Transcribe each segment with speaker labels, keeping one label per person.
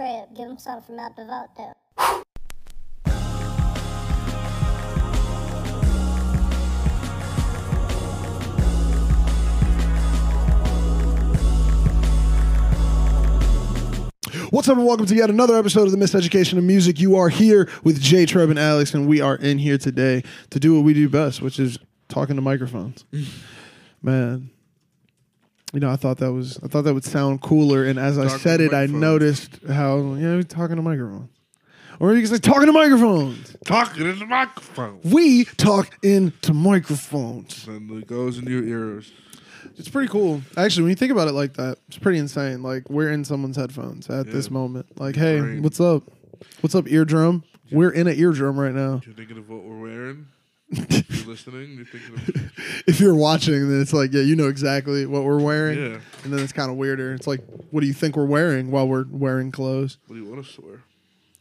Speaker 1: trip. Give him something from out the vault, though.
Speaker 2: What's up, and welcome to yet another episode of the Miseducation of Music. You are here with Jay, Treb, and Alex, and we are in here today to do what we do best, which is talking to microphones. Man, you know, I thought that was I thought that would sound cooler, and as I said it, I noticed how you know talking to microphones, or you can say talking to microphones.
Speaker 3: Talking in the microphone.
Speaker 2: We talk into microphones.
Speaker 3: And it goes into your ears.
Speaker 2: It's pretty cool. Actually, when you think about it like that, it's pretty insane. Like we're in someone's headphones at this moment. Like, hey, what's up? What's up, eardrum? We're in an eardrum right now.
Speaker 3: You're thinking of what we're wearing. You're listening. You're thinking
Speaker 2: If you're watching, then it's like, yeah, you know exactly what we're wearing.
Speaker 3: yeah.
Speaker 2: And then it's kind of weirder. It's like, what do you think we're wearing while we're wearing clothes?
Speaker 3: What do you want us to wear?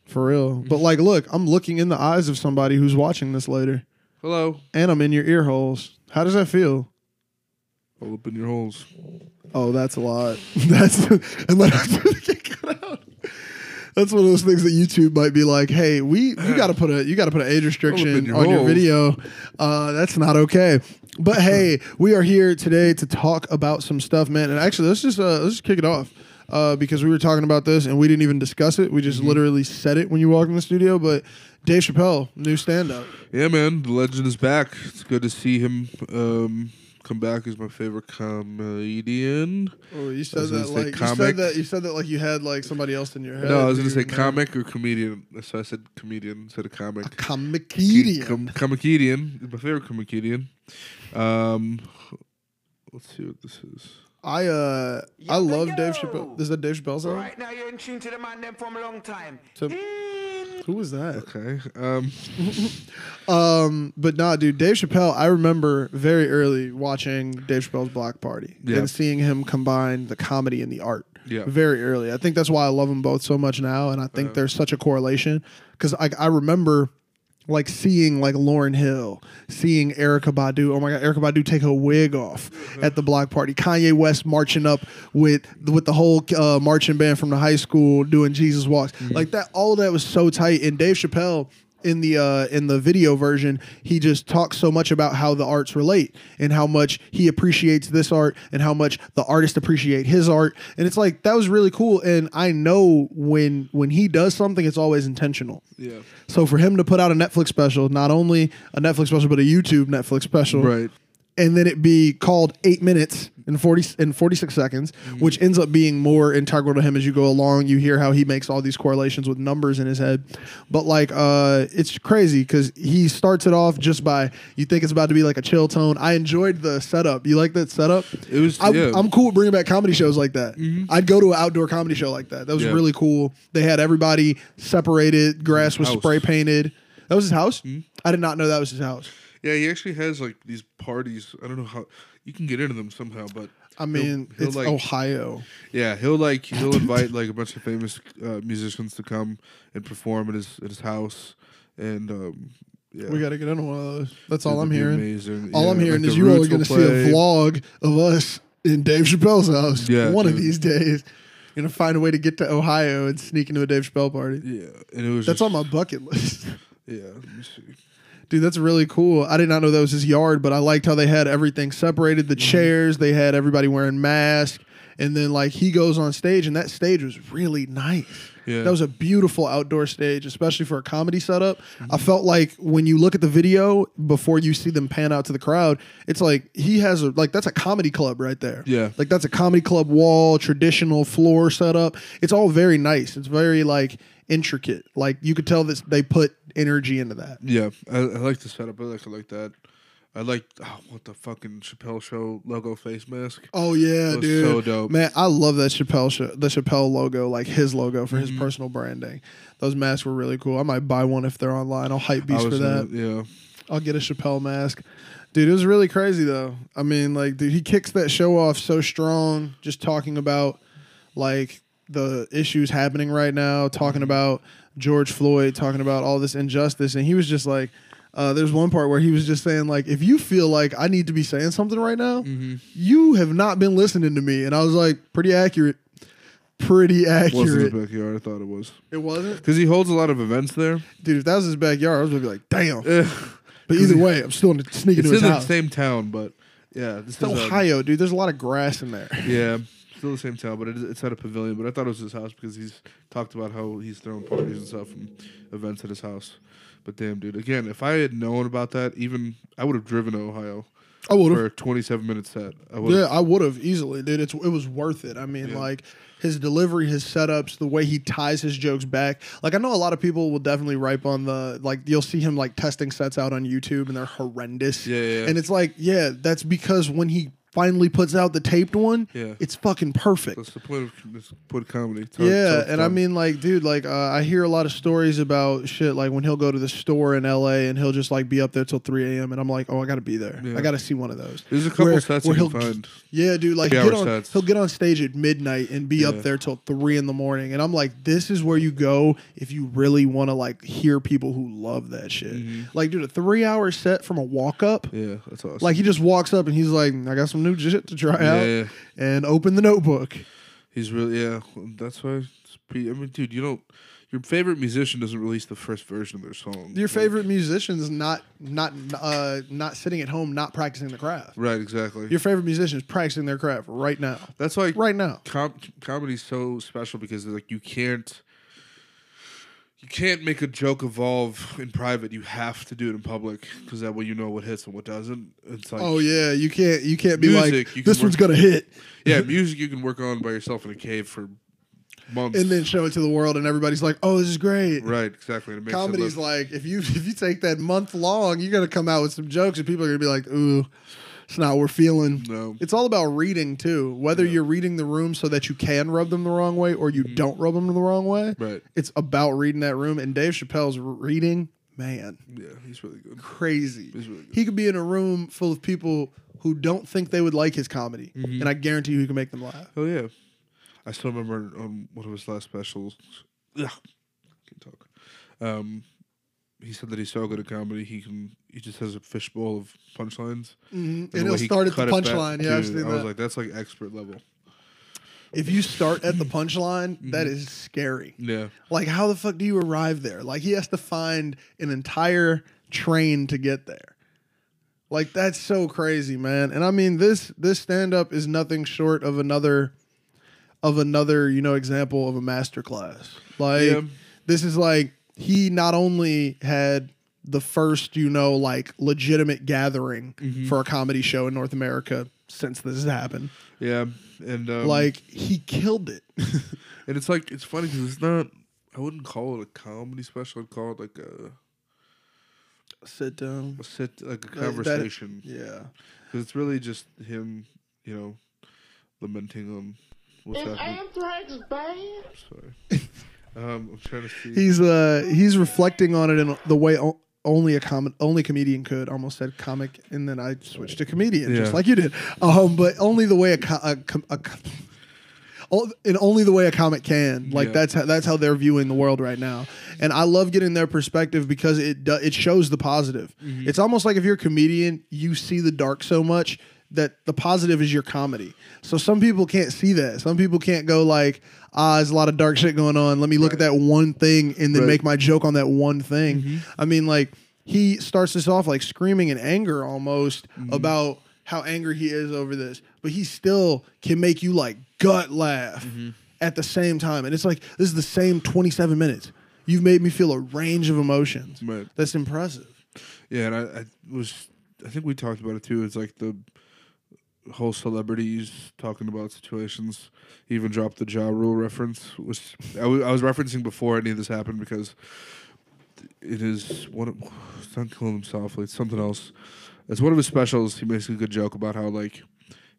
Speaker 2: For real. But like, look, I'm looking in the eyes of somebody who's watching this later,
Speaker 3: Hello.
Speaker 2: and I'm in your ear holes. How does that feel?
Speaker 3: All up in your holes.
Speaker 2: Oh, that's a lot. That's and let us get cut out. That's one of those things that YouTube might be like, "Hey, we you got to put a you got to put an age restriction
Speaker 3: your
Speaker 2: on your video. Uh, that's not okay." But hey, we are here today to talk about some stuff, man. And actually, let's just uh, let's just kick it off uh, because we were talking about this and we didn't even discuss it. We just literally said it when you walked in the studio. But Dave Chappelle, new stand up.
Speaker 3: Yeah, man. The legend is back. It's good to see him um, come back as my favorite comedian.
Speaker 2: Oh, you said that like you said that you said that like you had like somebody else in your head.
Speaker 3: no, I was gonna say comic or comedian. So I said comedian instead of comic.
Speaker 2: A comedian.
Speaker 3: Com- comedian. My favorite comedian. Um, let's see what this is.
Speaker 2: I uh I love
Speaker 4: yo.
Speaker 2: Dave Chappelle. Is that Dave Chappelle song?
Speaker 4: Right now, you're in tune to the man them from a long time.
Speaker 2: So-
Speaker 4: In-
Speaker 2: Who was that?
Speaker 3: Okay. Um,
Speaker 2: Um, but nah, dude, Dave Chappelle. I remember very early watching Dave Chappelle's Block Party
Speaker 3: Yeah.
Speaker 2: and seeing him combine the comedy and the art.
Speaker 3: Yeah.
Speaker 2: very early. I think that's why I love them both so much now, and I think
Speaker 3: Uh-huh.
Speaker 2: there's such a correlation because I I remember. Like seeing like Lauryn Hill, seeing Erykah Badu. Oh my God, Erykah Badu take her wig off
Speaker 3: Uh-huh.
Speaker 2: at the block party. Kanye West marching up with with the whole uh, marching band from the high school doing Jesus walks.
Speaker 3: Mm-hmm.
Speaker 2: Like that, all that was so tight. And Dave Chappelle in the uh, in the video version, he just talks so much about how the arts relate and how much he appreciates this art and how much the artist appreciate his art. And it's like that was really cool. And I know when when he does something, it's always intentional.
Speaker 3: yeah.
Speaker 2: So for him to put out a Netflix special, not only a Netflix special but a YouTube Netflix special,
Speaker 3: Right.
Speaker 2: And then it be called eight minutes and forty and forty six seconds,
Speaker 3: Mm-hmm.
Speaker 2: which ends up being more integral to him as you go along. You hear how he makes all these correlations with numbers in his head, but like uh, it's crazy because he starts it off just by you think it's about to be like a chill tone. I enjoyed the setup. You like that setup?
Speaker 3: It was-
Speaker 2: I'm,
Speaker 3: yeah. Mm-hmm.
Speaker 2: I'm cool with bringing back comedy shows like that. I'd go to an outdoor comedy show like that. That was
Speaker 3: Yeah.
Speaker 2: really cool. They had everybody separated. Grass was.
Speaker 3: Mm-hmm.
Speaker 2: spray painted. That was his house. I did not know that was his house.
Speaker 3: Yeah, he actually has like these parties. I don't know how you can get into them somehow, but
Speaker 2: I mean,
Speaker 3: he'll,
Speaker 2: it's
Speaker 3: like
Speaker 2: Ohio.
Speaker 3: yeah, he'll like he'll invite like a bunch of famous uh, musicians to come and perform at his at his house, and um, yeah,
Speaker 2: We got to get into one of those. That's all
Speaker 3: It'd
Speaker 2: I'm hearing.
Speaker 3: Amazing.
Speaker 2: All
Speaker 3: Yeah,
Speaker 2: I'm hearing
Speaker 3: like
Speaker 2: is you all are going to see a vlog of us in Dave Chappelle's house.
Speaker 3: Yeah,
Speaker 2: one of these days. You're going to find a way to get to Ohio and sneak into a Dave Chappelle party.
Speaker 3: Yeah, and it was
Speaker 2: That's
Speaker 3: just,
Speaker 2: on my bucket list.
Speaker 3: Yeah, let me see.
Speaker 2: Dude, that's really cool. I did not know that was his yard, but I liked how they had everything separated. The
Speaker 3: Mm-hmm.
Speaker 2: chairs, they had everybody wearing masks. And then, like, he goes on stage, and that stage was really nice.
Speaker 3: Yeah.
Speaker 2: That was a beautiful outdoor stage, especially for a comedy setup.
Speaker 3: Mm-hmm.
Speaker 2: I felt like when you look at the video before you see them pan out to the crowd, it's like he has a like that's a comedy club right there.
Speaker 3: Yeah.
Speaker 2: Like that's a comedy club wall, traditional floor setup. It's all very nice. It's very like intricate. Like you could tell that they put energy into that.
Speaker 3: Yeah, I, I like the setup. I like it like that. I like oh, what the fucking Chappelle Show logo face mask.
Speaker 2: Oh yeah, dude.
Speaker 3: so dope.
Speaker 2: Man, I love that Chappelle show, the Chappelle logo, like his logo for
Speaker 3: Mm-hmm.
Speaker 2: his personal branding. Those masks were really cool. I might buy one if they're online. I'll hype
Speaker 3: I
Speaker 2: beast for that.
Speaker 3: yeah,
Speaker 2: I'll get a Chappelle mask. Dude, it was really crazy though. I mean, like, dude, he kicks that show off so strong, just talking about like the issues happening right now, talking about George Floyd, talking about all this injustice, and he was just like, uh, there's one part where he was just saying like, if you feel like I need to be saying something right now, you have not been listening to me, and I was like, pretty accurate. pretty accurate.
Speaker 3: Wasn't his backyard. I thought it was
Speaker 2: It wasn't,
Speaker 3: because he holds a lot of events there.
Speaker 2: dude. If that was his backyard, I was gonna be like, damn. But either way, I'm still gonna sneak
Speaker 3: it's in the same town, but yeah, this
Speaker 2: It's
Speaker 3: is
Speaker 2: Ohio, dude. There's a lot of grass in there.
Speaker 3: yeah, still the same town, but it, it's at a pavilion. But I thought it was his house because he's talked about how he's throwing parties and stuff and events at his house. But damn, dude, again, if I had known about that, even I would have driven to Ohio
Speaker 2: I would
Speaker 3: for
Speaker 2: have.
Speaker 3: a 27 minute set. I would
Speaker 2: Yeah, I would have easily, dude. It's it was worth it. I mean,
Speaker 3: Yeah.
Speaker 2: like his delivery, his setups, the way he ties his jokes back. Like I know a lot of people will definitely ripe on the like you'll see him like testing sets out on YouTube and they're horrendous.
Speaker 3: Yeah, yeah.
Speaker 2: And it's like, yeah, that's because when he finally puts out the taped one,
Speaker 3: Yeah.
Speaker 2: it's fucking perfect.
Speaker 3: That's the point of this point of comedy.
Speaker 2: Yeah, and I mean, like, dude, like, uh, I hear a lot of stories about shit, like when he'll go to the store in LA and he'll just like be up there till three a.m. and I'm like, oh, I got to be there.
Speaker 3: Yeah.
Speaker 2: I got to see one of those.
Speaker 3: there's a couple
Speaker 2: where-
Speaker 3: sets
Speaker 2: where
Speaker 3: you
Speaker 2: he'll-
Speaker 3: find.
Speaker 2: Yeah, dude, like get on,
Speaker 3: sets.
Speaker 2: he'll get on stage at midnight and be
Speaker 3: Yeah.
Speaker 2: up there till three in the morning, and I'm like, this is where you go if you really want to like hear people who love that shit.
Speaker 3: Mm-hmm.
Speaker 2: Like, dude, a three-hour set from a walk-up.
Speaker 3: Yeah, that's awesome.
Speaker 2: Like he just walks up and he's like, "I got some new shit to try
Speaker 3: yeah,
Speaker 2: out,"
Speaker 3: yeah.
Speaker 2: and open the notebook.
Speaker 3: He's really yeah. That's why. It's pretty, I mean, dude, you don't. Your favorite musician doesn't release the first version of their song.
Speaker 2: Your
Speaker 3: Like-
Speaker 2: favorite musician's not not uh not sitting at home not practicing the craft.
Speaker 3: Right, exactly.
Speaker 2: Your favorite musician is practicing their craft right now.
Speaker 3: That's why
Speaker 2: Right now.
Speaker 3: com- comedy's so special because like you can't you can't make a joke evolve in private. You have to do it in public because that way you know what hits and what doesn't. It's like
Speaker 2: Oh yeah, you can't you can't be
Speaker 3: Music,
Speaker 2: like this one's gonna hit
Speaker 3: yeah, music you can work on by yourself in a cave for months.
Speaker 2: and then show it to the world and everybody's like, oh, this is great.
Speaker 3: right, exactly. It makes
Speaker 2: Comedy's like if you if you take that month long, you're gonna come out with some jokes and people are gonna be like, ooh, it's not what we're feeling.
Speaker 3: No.
Speaker 2: It's all about reading too. Whether you're reading the room so that you can rub them the wrong way or you don't rub them the wrong way.
Speaker 3: Right.
Speaker 2: It's about reading that room. And Dave Chappelle's reading, man,
Speaker 3: yeah, he's really good.
Speaker 2: crazy.
Speaker 3: He's really good.
Speaker 2: He could be in a room full of people who don't think they would like his comedy,
Speaker 3: Mm-hmm.
Speaker 2: and I guarantee you he can make them laugh.
Speaker 3: Oh yeah, I still remember on one of his last specials. Yeah, can't talk. Um, he said that he's so good at comedy. He can. He just has a fishbowl of punchlines.
Speaker 2: And,
Speaker 3: the way
Speaker 2: he'll
Speaker 3: he
Speaker 2: start at the
Speaker 3: cut it back,
Speaker 2: punchline. Yeah, I've
Speaker 3: dude,
Speaker 2: seen
Speaker 3: I was like, that's like expert level.
Speaker 2: if you start at the punchline,
Speaker 3: Mm-hmm.
Speaker 2: that is scary.
Speaker 3: Yeah,
Speaker 2: Like, how the fuck do you arrive there? Like, he has to find an entire train to get there. Like, that's so crazy, man. And I mean, this this stand up is nothing short of another of another, you know, example of a masterclass. Like,
Speaker 3: Yeah.
Speaker 2: this is like he not only had the first, you know, like legitimate gathering
Speaker 3: Mm-hmm.
Speaker 2: for a comedy show in North America since this has happened.
Speaker 3: yeah, and um,
Speaker 2: like, he killed it.
Speaker 3: and it's like it's funny because it's not. I wouldn't call it a comedy special. I'd call it like a,
Speaker 2: Sit down.
Speaker 3: a sit, like a
Speaker 2: that-
Speaker 3: conversation.
Speaker 2: Yeah.
Speaker 3: Because it's really just him, you know, lamenting on what's happening.
Speaker 4: anthrax bad?
Speaker 3: Sorry. um, I'm trying to see.
Speaker 2: He's uh he's reflecting on it in the way o- only a com- only comedian could. Almost said comic, and then I switched to comedian, just
Speaker 3: Yeah.
Speaker 2: like you did. Um, but only the way a, co- a, com- a o- in only the way a comic can. Like
Speaker 3: Yeah.
Speaker 2: that's how, that's how they're viewing the world right now. And I love getting their perspective because it do- it shows the positive.
Speaker 3: Mm-hmm.
Speaker 2: It's almost like if you're a comedian, you see the dark so much that the positive is your comedy. So some people can't see that. Some people can't go like, ah, there's a lot of dark shit going on. Let me look at that one thing and then
Speaker 3: Right.
Speaker 2: make my joke on that one thing.
Speaker 3: Mm-hmm.
Speaker 2: I mean, like he starts this off like screaming in anger almost
Speaker 3: Mm-hmm.
Speaker 2: about how angry he is over this, but he still can make you like gut laugh
Speaker 3: Mm-hmm.
Speaker 2: at the same time. And it's like this is the same 27 minutes. You've made me feel a range of emotions.
Speaker 3: Right.
Speaker 2: That's impressive.
Speaker 3: Yeah, and I, I was. I think we talked about it too. It's like the whole celebrities talking about situations. He even dropped the Ja Rule reference, which I was referencing before any of this happened because it is one. Of, it's not killing himself. It's something else. It's one of his specials. He makes a good joke about how like.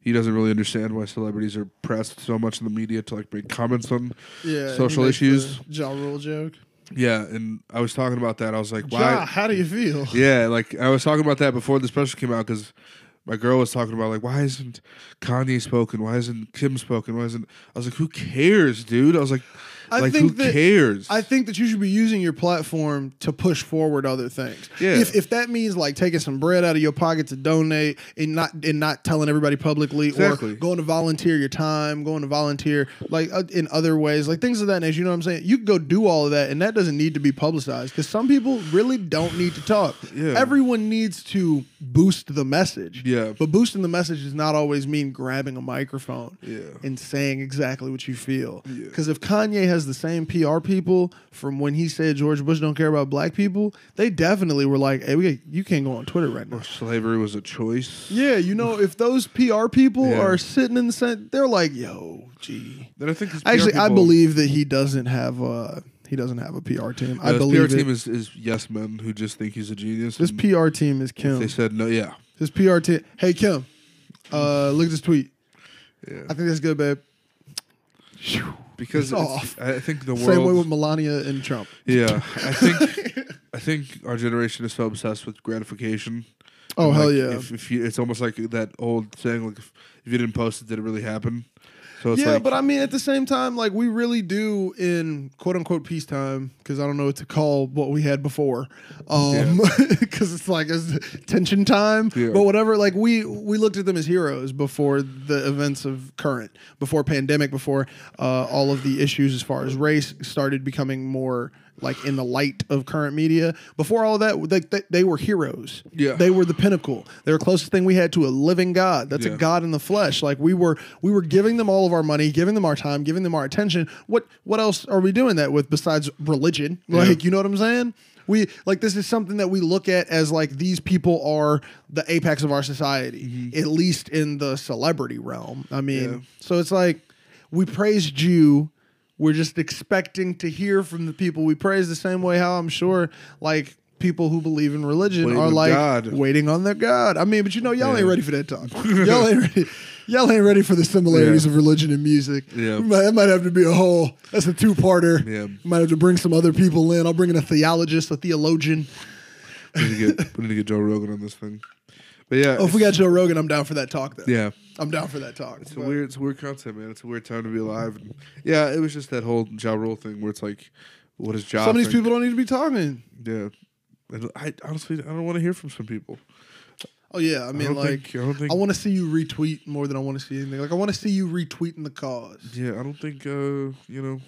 Speaker 3: He doesn't really understand why celebrities are pressed so much in the media to like make comments on
Speaker 2: Yeah.
Speaker 3: Social issues.
Speaker 2: Ja Rule joke.
Speaker 3: yeah, and I was talking about that. I was like, why?
Speaker 2: Ja, how do you feel?
Speaker 3: Yeah, like I was talking about that before the special came out because my girl was talking about like why isn't Kanye spoken? Why isn't Kim spoken? Why isn't I was like who cares, dude? I was like
Speaker 2: I
Speaker 3: like,
Speaker 2: think
Speaker 3: who
Speaker 2: that-
Speaker 3: cares?
Speaker 2: I think that you should be using your platform to push forward other things.
Speaker 3: Yeah.
Speaker 2: If if that means like taking some bread out of your pocket to donate and not and not telling everybody publicly
Speaker 3: Exactly.
Speaker 2: or going to volunteer your time, going to volunteer like uh, in other ways, like things of that nature, you know what I'm saying? You can go do all of that and that doesn't need to be publicized cuz some people really don't need to talk.
Speaker 3: Yeah.
Speaker 2: Everyone needs to boost the message.
Speaker 3: Yeah.
Speaker 2: But boosting the message does not always mean grabbing a microphone
Speaker 3: Yeah.
Speaker 2: and saying exactly what you feel.
Speaker 3: Yeah.
Speaker 2: Because if Kanye has the same PR people from when he said George Bush don't care about black people, they definitely were like, "Hey, we, you can't go on Twitter right now."
Speaker 3: Slavery was a choice.
Speaker 2: Yeah, you know, if those PR people
Speaker 3: Yeah.
Speaker 2: are sitting in the center, they're like, "Yo, gee."
Speaker 3: Then I think
Speaker 2: Actually, I believe that he doesn't have a he doesn't have a PR team.
Speaker 3: No,
Speaker 2: I
Speaker 3: his
Speaker 2: believe
Speaker 3: PR
Speaker 2: it.
Speaker 3: team is, is yes men who just think he's a genius. This
Speaker 2: PR team is Kim.
Speaker 3: They said no. Yeah.
Speaker 2: His PR team. Hey Kim, uh, look at this tweet.
Speaker 3: Yeah.
Speaker 2: I think that's good, babe.
Speaker 3: Because
Speaker 2: off.
Speaker 3: I think the world
Speaker 2: Same way with Melania and Trump.
Speaker 3: yeah, I think I think our generation is so obsessed with gratification.
Speaker 2: Oh
Speaker 3: And,
Speaker 2: hell
Speaker 3: like,
Speaker 2: yeah!
Speaker 3: If, if you, it's almost like that old saying, like if, if you didn't post it, did it really happen? So
Speaker 2: yeah,
Speaker 3: like,
Speaker 2: but I mean, at the same time, like we really do in quote unquote peacetime, because I don't know what to call what we had before, um, because it's like it's tension time.
Speaker 3: Yeah.
Speaker 2: But whatever, like we we looked at them as heroes before the events of current, before pandemic, before uh, all of the issues as far as race started becoming more like in the light of current media. Before all of that, they, they, they were heroes.
Speaker 3: Yeah.
Speaker 2: they were the pinnacle. They were the closest thing we had to a living God. That's a God in the flesh. Like we were we were giving them all of our money, giving them our time, giving them our attention. What what else are we doing that with besides religion? Like, you know what I'm saying? We like this is something that we look at as like these people are the apex of our society, at least in the celebrity realm. I mean,
Speaker 3: Mm-hmm. Yeah.
Speaker 2: so it's like we praised you. We're just expecting to hear from the people we praise the same way how I'm sure like people who believe in religion
Speaker 3: Waiting
Speaker 2: are like
Speaker 3: God.
Speaker 2: waiting on their God. I mean, but you know, y'all
Speaker 3: Yeah.
Speaker 2: ain't ready for that talk. y'all ain't ready. Y'all ain't ready for the similarities
Speaker 3: Yeah.
Speaker 2: of religion and music.
Speaker 3: Yeah.
Speaker 2: Might- that might have to be a whole. That's a two-parter.
Speaker 3: Yeah.
Speaker 2: Might have to bring some other people in. I'll bring in a theologist, a theologian.
Speaker 3: we need to get we need to get Joe Rogan on this thing. But yeah,
Speaker 2: Oh, if we got Joe Rogan, I'm down for that talk. Though.
Speaker 3: yeah,
Speaker 2: I'm down for that talk.
Speaker 3: it's a weird, it's a weird concept, man. It's a weird time to be alive. And yeah, it was just that whole Ja Rule thing where it's like, what is Ja?
Speaker 2: Some of these people don't need to be talking.
Speaker 3: yeah. And I honestly, I don't want to hear from some people.
Speaker 2: Oh yeah, I mean,
Speaker 3: don't
Speaker 2: like,
Speaker 3: think- I don't think-
Speaker 2: I want to see you retweet more than I want to see anything. Like, I want to see you retweeting the cause.
Speaker 3: Yeah, I don't think. uh You know,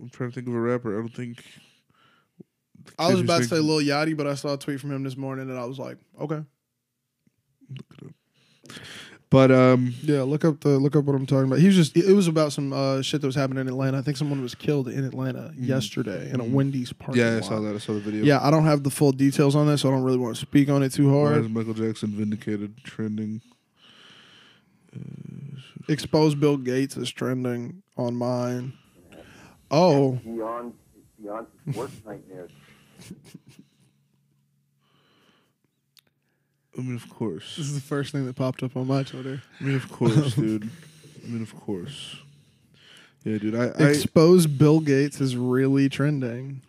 Speaker 3: I'm trying to think of a rapper. I don't think.
Speaker 2: I was about to say Lil Yachty, but I saw a tweet from him this morning, and I was like, okay,
Speaker 3: But um,
Speaker 2: yeah, look up the look up what I'm talking about. He was just it was about some uh, shit that was happening in Atlanta. I think someone was killed in Atlanta yesterday in a Wendy's parking
Speaker 3: Mm-hmm. yeah, I
Speaker 2: lot.
Speaker 3: saw that. I saw the video.
Speaker 2: Yeah, I don't have the full details on that, so I don't really want to speak on it too
Speaker 3: Why
Speaker 2: hard.
Speaker 3: is Michael Jackson vindicated trending?
Speaker 2: Expose Bill Gates is trending on mine. Oh,
Speaker 5: beyond beyond his worst nightmares.
Speaker 3: I mean, of course.
Speaker 2: this is the first thing that popped up on my Twitter.
Speaker 3: I mean, of course, dude. I mean, of course. Yeah, dude. I I,
Speaker 2: Expose Bill Gates is really trending.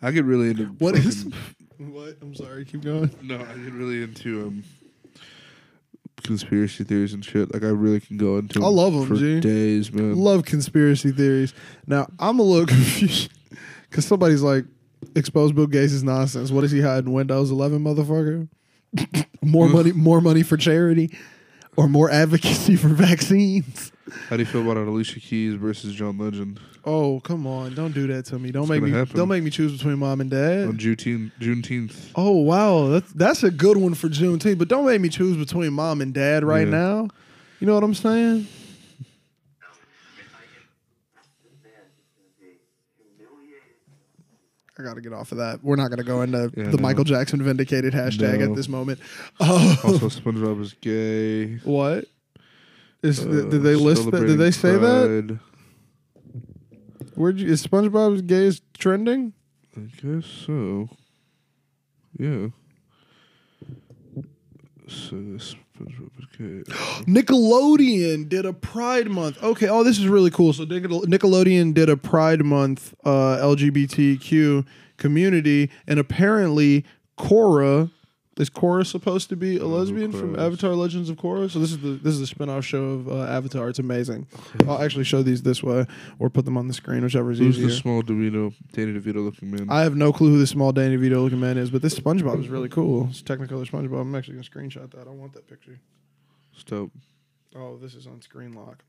Speaker 3: I get really into
Speaker 2: What is?
Speaker 3: fucking-
Speaker 2: What? I'm sorry. Keep going.
Speaker 3: No, I get really into um conspiracy theories and shit. Like I really can go into.
Speaker 2: I love 'em,
Speaker 3: for
Speaker 2: G.
Speaker 3: days, man.
Speaker 2: Love conspiracy theories. Now I'm a little confused because somebody's like, "Expose Bill Gates is nonsense." What is he hiding? Windows 11, motherfucker. more money, more money for charity, or more advocacy for vaccines.
Speaker 3: How do you feel about Alicia Keys versus John Legend
Speaker 2: Oh come on! Don't do that to me. Don't
Speaker 3: It's
Speaker 2: make
Speaker 3: gonna
Speaker 2: me.
Speaker 3: happen.
Speaker 2: Don't make me choose between mom and dad.
Speaker 3: on Juneteenth? Juneteenth.
Speaker 2: Oh wow, that's that's a good one for Juneteenth. But don't make me choose between mom and dad right
Speaker 3: Yeah.
Speaker 2: now. You know what I'm saying? I got to get off of that. We're not to go into
Speaker 3: Yeah,
Speaker 2: the
Speaker 3: no.
Speaker 2: Michael Jackson vindicated hashtag
Speaker 3: No.
Speaker 2: at this moment. Oh,
Speaker 3: Also, SpongeBob is gay.
Speaker 2: what? Is
Speaker 3: Uh,
Speaker 2: did they list that? Did they say that?
Speaker 3: that?
Speaker 2: Where'd you? Is SpongeBob's gay is trending?
Speaker 3: I guess so. Yeah. So SpongeBob is gay.
Speaker 2: Nickelodeon did a Pride Month. Okay, oh, this is really cool. So Nickel- Nickelodeon did a Pride Month uh, LGBTQ community, and apparently Korra is Korra supposed to be a lesbian from Avatar: Legends of Korra? So this is the this is a spin-off show of uh, Avatar. It's amazing. I'll actually show these this way or put them on the screen, whichever is
Speaker 3: Who's
Speaker 2: easier.
Speaker 3: the small DeVito, Danny DeVito looking man?
Speaker 2: I have no clue who the small Danny DeVito looking man is, but this SpongeBob is really cool. It's Technicolor SpongeBob. I'm actually gonna screenshot that. I want that picture.
Speaker 3: It's dope.
Speaker 2: Oh, this is on screen lock.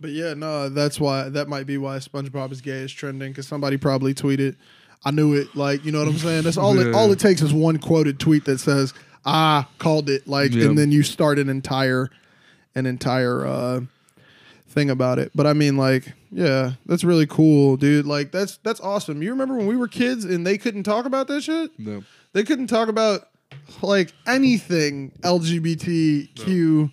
Speaker 2: But yeah, no, that's why that might be why SpongeBob is gay is trending because somebody probably tweeted. I knew it. Like you know what I'm saying. That's all. It, all it takes is one quoted tweet that says "I called it." Like,
Speaker 3: Yeah.
Speaker 2: and then you start an entire, an entire uh, thing about it. But I mean, like, yeah, that's really cool, dude. Like, that's that's awesome. You remember when we were kids and they couldn't talk about that shit?
Speaker 3: No.
Speaker 2: They couldn't talk about like anything LGBTQ,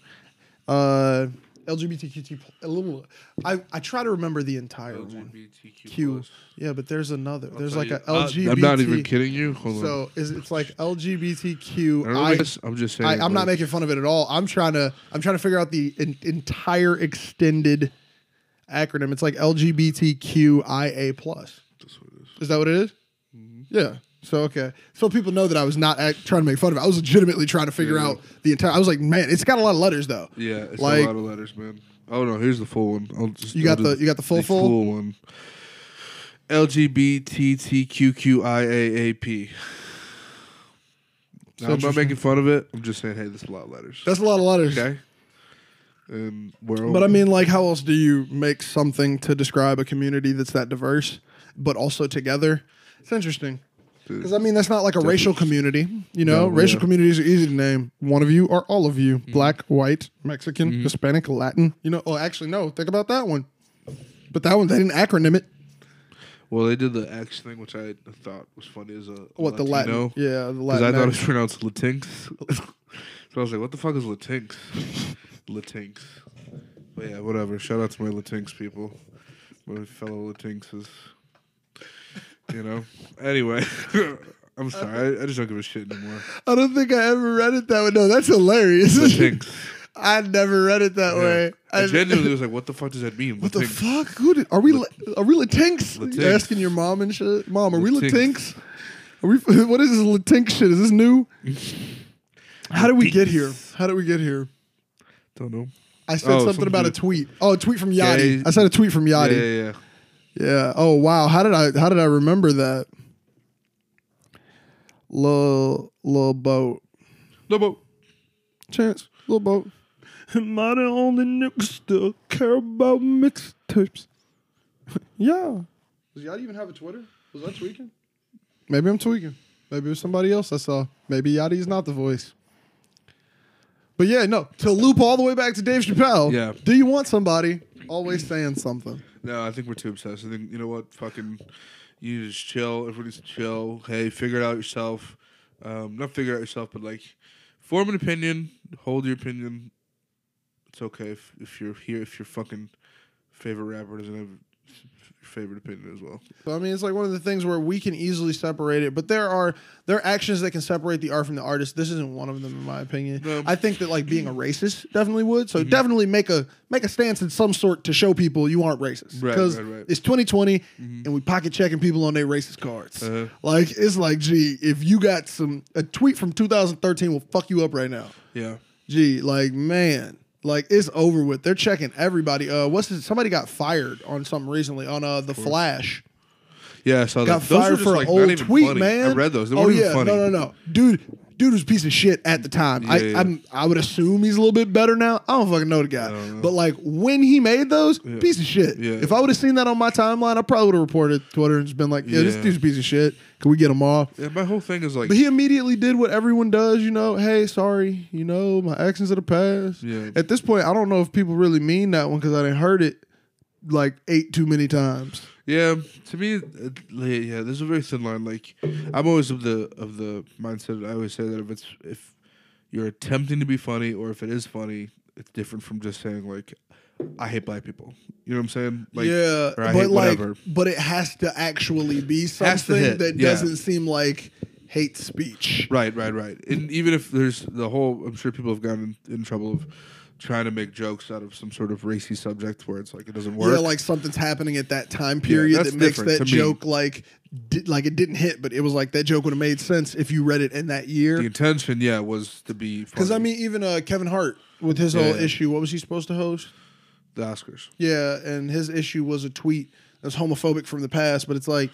Speaker 2: uh, LGBTQ. A little. I I try to remember the entire one.
Speaker 3: LGBTQ.
Speaker 2: Q. Yeah, but there's another.
Speaker 3: I'll
Speaker 2: there's
Speaker 3: tell
Speaker 2: like
Speaker 3: you-
Speaker 2: a
Speaker 3: uh,
Speaker 2: LGBT.
Speaker 3: I'm not even kidding you. Hold on.
Speaker 2: So is it's like
Speaker 3: I
Speaker 2: LGBTQ.
Speaker 3: don't know
Speaker 2: I,
Speaker 3: this. I'm just saying.
Speaker 2: I, I'm not
Speaker 3: like,
Speaker 2: making fun of it at all. I'm trying to I'm trying to figure out the en- entire extended acronym. It's like LGBTQIA plus.
Speaker 3: That's what it is.
Speaker 2: Is that what it is?
Speaker 3: Mm-hmm.
Speaker 2: Yeah. So okay, so people know that I was not act, trying to make fun of it. I was legitimately trying to figure
Speaker 3: Yeah.
Speaker 2: out the entire. I was like, man, it's got a lot of letters though.
Speaker 3: Yeah, it's
Speaker 2: Like-
Speaker 3: a lot of letters, man. Oh no, here's the full one. I'll just,
Speaker 2: You got the- you got the full full?
Speaker 3: one. LGBTQQIAAP. Now, I'm not making fun of it. I'm just saying, hey, this is a lot of letters.
Speaker 2: That's a lot of letters.
Speaker 3: okay. And we're
Speaker 2: But I mean, like, how else do you make something to describe a community that's that diverse, but also together? It's interesting. Because I mean, that's not like a racial community, you know.
Speaker 3: No,
Speaker 2: racial
Speaker 3: yeah.
Speaker 2: communities are easy to name. One of you or all of you,
Speaker 3: Mm-hmm.
Speaker 2: black, white, Mexican, Hispanic, Latin. You know. Oh, actually, no. Think about that one. But that one, they didn't acronym it.
Speaker 3: well, they did the X thing, which I thought was funny as a
Speaker 2: What the
Speaker 3: Latino,
Speaker 2: Latin? Yeah, the
Speaker 3: Because
Speaker 2: Latin.
Speaker 3: I thought it was pronounced Latinx. so I was like, what the fuck is Latinx? Latinx. But yeah, whatever. Shout out to my Latinx people. My fellow Latinxes. You know? Anyway. I'm sorry. I, I just don't give a shit anymore.
Speaker 2: I don't think I ever read it that way. No, that's hilarious.
Speaker 3: Latinx.
Speaker 2: I never read it that way.
Speaker 3: I
Speaker 2: I-
Speaker 3: genuinely was like, what the fuck does that mean?
Speaker 2: What the
Speaker 3: Latinx.
Speaker 2: fuck? Who did, are we?
Speaker 3: Lat-
Speaker 2: Are we Latinx?
Speaker 3: Latinx.
Speaker 2: You're asking your mom and shit. Mom, are we
Speaker 3: Latinx.
Speaker 2: Latinx? Are we? What is this Latinx shit? Is this new? How did we get here? How did we get here?
Speaker 3: Don't know.
Speaker 2: I said
Speaker 3: Oh,
Speaker 2: something about a tweet. Oh, a tweet from
Speaker 3: Yeah,
Speaker 2: I said a tweet from
Speaker 3: Yeah, yeah, yeah.
Speaker 2: Yeah. Oh wow. How did I? How did I remember that? Little Lil boat.
Speaker 3: Little boat.
Speaker 2: Chance. Little boat. Am I the only nigga still care about mixtapes? yeah. Does Yachty even have a Twitter? Was I tweaking? Maybe I'm tweaking. Maybe it was somebody else I saw. Maybe Yachty's not the voice. But yeah, no. To loop all the way back to Dave Chappelle.
Speaker 3: Yeah.
Speaker 2: Do you want somebody always saying something?
Speaker 3: No, I think we're too obsessed. I think you know what, fucking, you just chill. Everybody's chill. Hey, figure it out yourself. Um, not figure it out yourself, but like, form an opinion. Hold your opinion. It's okay if if you're here if your fucking favorite rapper doesn't have favorite opinion as well.
Speaker 2: So I mean, it's like one of the things where we can easily separate it, but there are there are actions that can separate the art from the artist. This isn't one of them, in my opinion.
Speaker 3: No.
Speaker 2: I think that like being a racist definitely would. So definitely make a make a stance in some sort to show people you aren't racist. Because
Speaker 3: right, right.
Speaker 2: it's 2020 and we pocket checking people on their racist cards.
Speaker 3: Uh-huh.
Speaker 2: Like it's like, gee, if you got some a tweet from 2013 will fuck you up right now.
Speaker 3: Yeah.
Speaker 2: Gee, like man, like it's over with. They're checking everybody. Uh, what's this? Somebody got fired on something recently on uh the Flash.
Speaker 3: Yeah, I saw
Speaker 2: Got
Speaker 3: that. Those were
Speaker 2: fired for
Speaker 3: like,
Speaker 2: an old tweet,
Speaker 3: funny.
Speaker 2: man.
Speaker 3: I read those. They
Speaker 2: oh yeah,
Speaker 3: funny.
Speaker 2: no, no, no, dude. Dude was a piece of shit at the time. I,
Speaker 3: Yeah, yeah.
Speaker 2: I'm, I would assume he's a little bit better now. I don't fucking know the guy,
Speaker 3: know.
Speaker 2: but like when he made those, piece of shit.
Speaker 3: Yeah.
Speaker 2: If I would have seen that on my timeline, I probably would have reported Twitter and just been like, "Yeah, this dude's a piece of shit. Can we get him off?"
Speaker 3: Yeah, my whole thing is like,
Speaker 2: But he immediately did what everyone does, you know. Hey, sorry, you know, my actions of the past.
Speaker 3: Yeah.
Speaker 2: At this point, I don't know if people really mean that one because I didn't heard it like eight too many times.
Speaker 3: Yeah, to me, uh, yeah, there's a very thin line. Like, I'm always of the of the mindset. I always say that if it's if you're attempting to be funny or if it is funny, it's different from just saying like, I hate black people. You know what I'm saying? Like,
Speaker 2: yeah, but like,
Speaker 3: whatever.
Speaker 2: but it has to actually be something that
Speaker 3: yeah.
Speaker 2: doesn't seem like hate speech.
Speaker 3: Right, right, right. And even if there's the whole, I'm sure people have gotten in, in trouble of trying to make jokes out of some sort of racy subject where it's like it doesn't work.
Speaker 2: Yeah, like something's happening at that time period
Speaker 3: that's
Speaker 2: that makes that
Speaker 3: to me.
Speaker 2: joke like like it didn't hit, but it was like that joke would have made sense if you read it in that year.
Speaker 3: the intention, yeah, was to be
Speaker 2: Because I mean, even uh, Kevin Hart with his
Speaker 3: Yeah,
Speaker 2: whole issue, what was he supposed to host?
Speaker 3: the Oscars.
Speaker 2: Yeah, and his issue was a tweet that was homophobic from the past, but it's like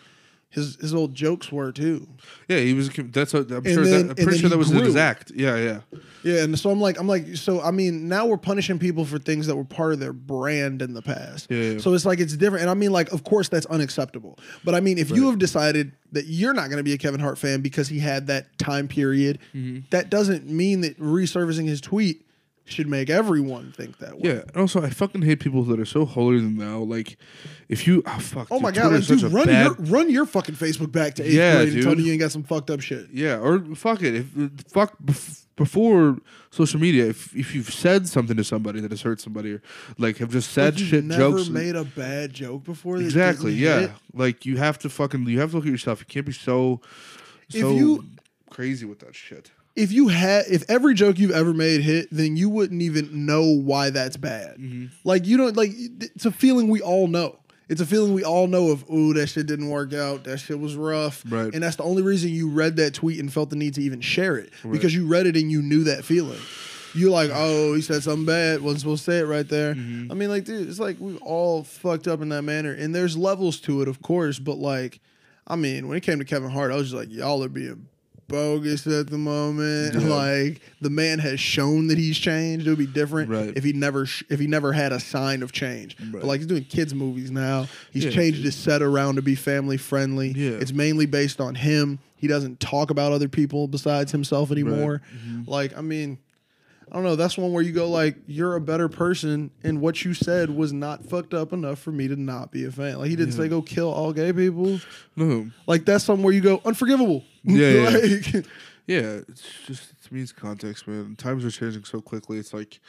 Speaker 2: his his old jokes were too.
Speaker 3: Yeah, he was. That's. A, I'm sure.
Speaker 2: then-
Speaker 3: that, I'm pretty sure that was in his
Speaker 2: grew.
Speaker 3: act. Yeah, yeah.
Speaker 2: Yeah, and so I'm like, I'm like, so I mean, now we're punishing people for things that were part of their brand in the past.
Speaker 3: Yeah, yeah.
Speaker 2: So it's like it's different, and I mean, like, of course that's unacceptable. But I mean, if you have decided that you're not going to be a Kevin Hart fan because he had that time period,
Speaker 3: Mm-hmm.
Speaker 2: that doesn't mean that resurfacing his tweet should make everyone think that way.
Speaker 3: Yeah, and also I fucking hate people that are so holier than thou. Like, if you, oh fuck,
Speaker 2: Oh
Speaker 3: dude,
Speaker 2: my god, like, dude, run
Speaker 3: bad-
Speaker 2: your run your fucking Facebook back to eighth
Speaker 3: Yeah,
Speaker 2: grade and tell me you ain't got some fucked up shit.
Speaker 3: Yeah, or fuck it. If fuck before social media, if if you've said something to somebody that has hurt somebody, or like have just said
Speaker 2: Like,
Speaker 3: shit
Speaker 2: never
Speaker 3: jokes,
Speaker 2: made a bad joke before.
Speaker 3: exactly. Yeah,
Speaker 2: hit?
Speaker 3: like you have to fucking you have to look at yourself. You can't be so
Speaker 2: If
Speaker 3: so
Speaker 2: you-
Speaker 3: crazy with that shit.
Speaker 2: If you had if every joke you've ever made hit then you wouldn't even know why that's bad.
Speaker 3: Mm-hmm.
Speaker 2: like you don't like it's a feeling we all know. It's a feeling we all know of ooh that shit didn't work out. That shit was rough.
Speaker 3: Right.
Speaker 2: and that's the only reason you read that tweet and felt the need to even share it because you read it and you knew that feeling. You're like oh he said something bad. Wasn't supposed to say it right there.
Speaker 3: Mm-hmm.
Speaker 2: i mean like dude it's like we all fucked up in that manner. And there's levels to it of course but like i mean when it came to kevin hart i was just like y'all are being bogus at the moment.
Speaker 3: Yeah.
Speaker 2: Like the man has shown that he's changed. It would be different
Speaker 3: Right.
Speaker 2: if he never sh- if he never had a sign of change. But like he's doing kids movies now. He's
Speaker 3: Yeah.
Speaker 2: changed his set around to be family friendly.
Speaker 3: Yeah.
Speaker 2: It's mainly based on him. He doesn't talk about other people besides himself anymore.
Speaker 3: Mm-hmm.
Speaker 2: Like I mean. I don't know. That's one where you go like, you're a better person, and what you said was not fucked up enough for me to not be a fan. Like he didn't say go kill all gay people.
Speaker 3: No,
Speaker 2: Like that's something where you go unforgivable.
Speaker 3: Yeah, yeah.
Speaker 2: like,
Speaker 3: Yeah, it's just it means context, man. Times are changing so quickly. It's like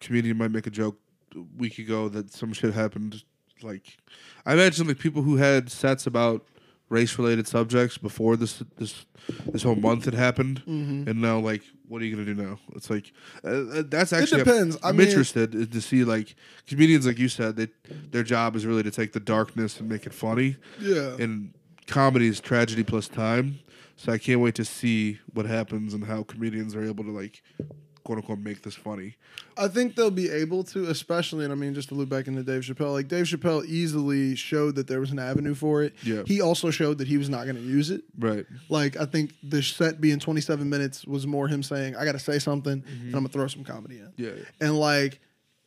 Speaker 3: comedian might make a joke a week ago that some shit happened. Like, I imagine like people who had sets about race related subjects before this this this whole month had happened,
Speaker 2: Mm-hmm.
Speaker 3: and now like, what are you gonna do now? It's like uh, uh, that's actually it
Speaker 2: depends. I
Speaker 3: I'm
Speaker 2: mean-
Speaker 3: interested to see like comedians like you said that their job is really to take the darkness and make it funny
Speaker 2: yeah.
Speaker 3: and comedy is tragedy plus time. So I can't wait to see what happens and how comedians are able to like quote unquote make this funny.
Speaker 2: I think they'll be able to, especially, and I mean, just to loop back into Dave Chappelle, like Dave Chappelle easily showed that there was an avenue for it.
Speaker 3: Yeah.
Speaker 2: He also showed that he was not going to use it.
Speaker 3: Right.
Speaker 2: Like, I think the set being 27 minutes was more him saying, I got to say something and I'm going to throw some comedy in.
Speaker 3: Mm-hmm. Yeah. yeah.
Speaker 2: And like,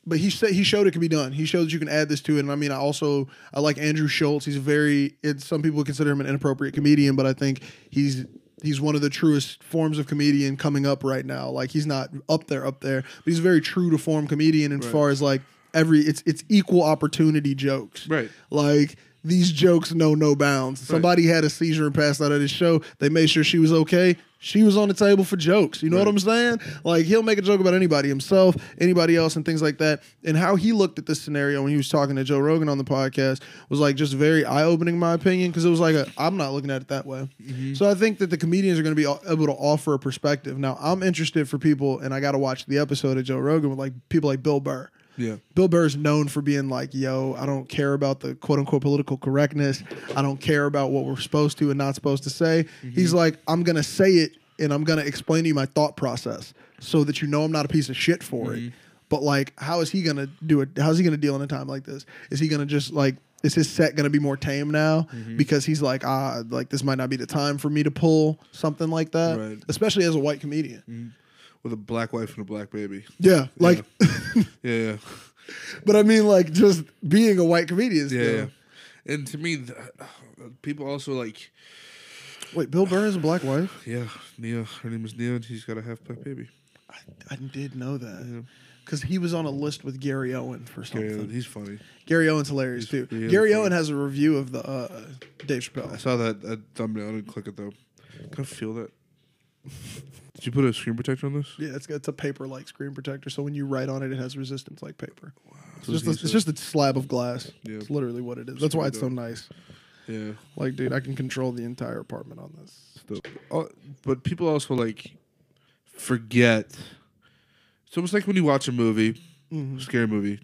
Speaker 2: but he said he showed it can be done. He showed that you can add this to it. And I mean, I also I like Andrew Schulz. He's very it's some people consider him an inappropriate comedian, but I think he's he's one of the truest forms of comedian coming up right now. Like he's not up there, up there, but he's a very true to form comedian as far as like every it's it's equal opportunity jokes.
Speaker 3: Right.
Speaker 2: Like these jokes know no bounds. Somebody had a seizure and passed out at his show. They made sure she was okay. She was on the table for jokes. You know what I'm saying? Like he'll make a joke about anybody, himself, anybody else, and things like that. And how he looked at this scenario when he was talking to Joe Rogan on the podcast was like just very eye opening, in my opinion, because it was like a, I'm not looking at it that way. Mm-hmm. So I think that the comedians are going to be able to offer a perspective. Now I'm interested for people, and I got to watch the episode of Joe Rogan with like people like Bill Burr.
Speaker 3: Yeah.
Speaker 2: Bill Burr is known for being like, yo, I don't care about the quote unquote political correctness. I don't care about what we're supposed to and not supposed to say. Mm-hmm. He's like, I'm going to say it and I'm going to explain to you my thought process so that you know I'm not a piece of shit for it. Mm-hmm. But like, how is he going to do it? How's he going to deal in a time like this? Is he going to just like, is his set going to be more tame now mm-hmm. because he's like, ah, like this might not be the time for me to pull something like that,
Speaker 3: Right.
Speaker 2: especially as a white comedian.
Speaker 3: With a black wife and a black baby.
Speaker 2: Yeah, like,
Speaker 3: Yeah, yeah.
Speaker 2: but I mean, like, just being a white comedian.
Speaker 3: Yeah, yeah. And to me, th- people also like,
Speaker 2: Wait, Bill Burr has a black wife?
Speaker 3: yeah, Nia. Her name is Nia, and she's got a half black baby.
Speaker 2: I, I did know that. Because he was on a list with Gary Owen for
Speaker 3: Gary,
Speaker 2: something.
Speaker 3: he's funny.
Speaker 2: Gary Owen's hilarious too.
Speaker 3: really
Speaker 2: Gary
Speaker 3: funny.
Speaker 2: Owen has a review of the uh, Dave Chappelle.
Speaker 3: I saw that, that thumbnail. I didn't click it though. Can I feel that? Did you put a screen protector on this?
Speaker 2: Yeah, it's it's a paper like screen protector, so when you write on it, it has resistance like paper. It's
Speaker 3: So
Speaker 2: just a, it's just a slab of glass.
Speaker 3: Yeah.
Speaker 2: It's literally what it is. That's why it's so nice.
Speaker 3: Yeah.
Speaker 2: Like, dude, I can control the entire apartment on this.
Speaker 3: Uh, but people also like forget It's almost like when you watch a movie,
Speaker 2: Mm-hmm.
Speaker 3: scary movie,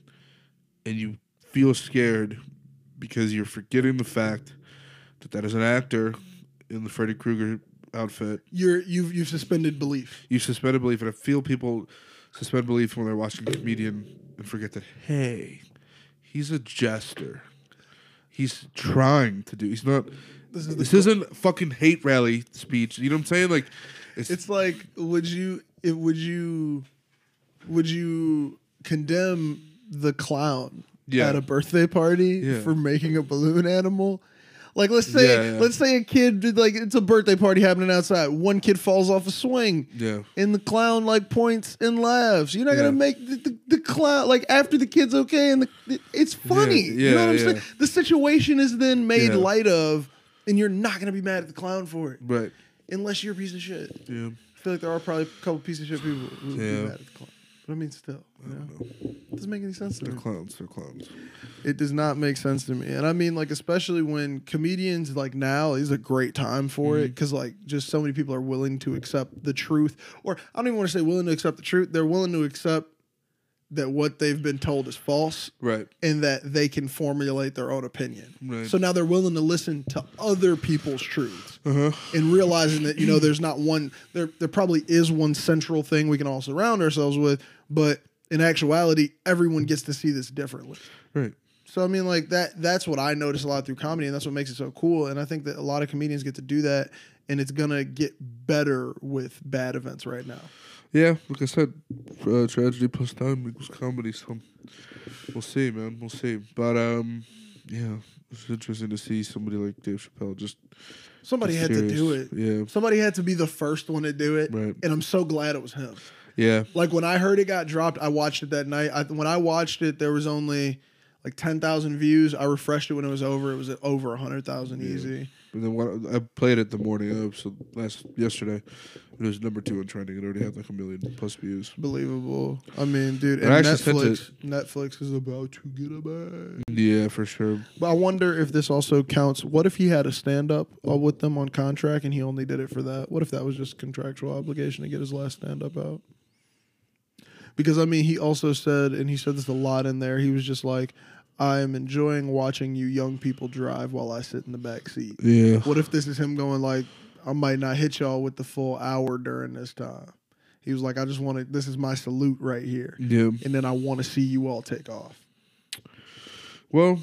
Speaker 3: and you feel scared because you're forgetting the fact that that is an actor in the Freddy Krueger outfit.
Speaker 2: You're you've you've suspended belief.
Speaker 3: You suspended belief, and I feel people suspend belief when they're watching a comedian and forget that hey, he's a jester. He's trying to do. He's not.
Speaker 2: This is
Speaker 3: this isn't fucking hate rally speech. You know what I'm saying? Like, it's,
Speaker 2: It's like, would you, it, would you, would you condemn the clown
Speaker 3: Yeah.
Speaker 2: at a birthday party
Speaker 3: Yeah.
Speaker 2: for making a balloon animal? Like, let's say,
Speaker 3: Yeah, yeah.
Speaker 2: let's say a kid did like it's a birthday party happening outside. One kid falls off a swing.
Speaker 3: yeah.
Speaker 2: And the clown like points and laughs. You're not
Speaker 3: Yeah.
Speaker 2: gonna make the, the, the clown like after the kid's okay and the, it's funny. you know what I'm saying? The situation is then made light of, and you're not gonna be mad at the clown for it
Speaker 3: Right.
Speaker 2: unless you're a piece of shit.
Speaker 3: Yeah.
Speaker 2: I feel like there are probably a couple piece of shit people who would be mad at the clown. But I mean, still, you know, it doesn't make any sense to
Speaker 3: They're
Speaker 2: me.
Speaker 3: clowns. They're clowns.
Speaker 2: It does not make sense to me. And I mean, like, especially when comedians like now is a great time for
Speaker 3: Mm-hmm.
Speaker 2: it because like just so many people are willing to accept the truth, or I don't even want to say willing to accept the truth. They're willing to accept that what they've been told is false
Speaker 3: Right.
Speaker 2: and that they can formulate their own opinion.
Speaker 3: Right.
Speaker 2: So now they're willing to listen to other people's truths
Speaker 3: Uh-huh.
Speaker 2: and realizing that you know there's not one there there probably is one central thing we can all surround ourselves with, but in actuality, everyone gets to see this differently.
Speaker 3: Right.
Speaker 2: So I mean, like that. That's what I notice a lot through comedy, and that's what makes it so cool. And I think that a lot of comedians get to do that, and it's gonna get better with bad events right now.
Speaker 3: Yeah, like I said, uh, tragedy plus time equals comedy. So we'll see, man. We'll see. But um, yeah, it's interesting to see somebody like Dave Chappelle just
Speaker 2: Somebody had to do it.
Speaker 3: Yeah,
Speaker 2: Somebody had to be the first one to do it,
Speaker 3: Right.
Speaker 2: and I'm so glad it was him.
Speaker 3: Yeah,
Speaker 2: Like when I heard it got dropped, I watched it that night. I, when I watched it, there was only like ten thousand views. I refreshed it when it was over. It was over hundred thousand easy.
Speaker 3: And then what, I played it the morning of, so last yesterday it was number two on trending. It already had like a million plus views.
Speaker 2: Believable. I mean, dude, and Netflix. Netflix is about to get a bag.
Speaker 3: Yeah, for sure.
Speaker 2: But I wonder if this also counts. What if he had a stand up uh, with them on contract and he only did it for that? What if that was just contractual obligation to get his last stand up out? Because I mean, he also said, and he said this a lot in there. He was just like, "I am enjoying watching you young people drive while I sit in the back seat."
Speaker 3: Yeah,
Speaker 2: What if this is him going like, "I might not hit y'all with the full hour during this time." He was like, "I just want to. This is my salute right here,
Speaker 3: yeah.
Speaker 2: and then I want to see you all take off."
Speaker 3: Well,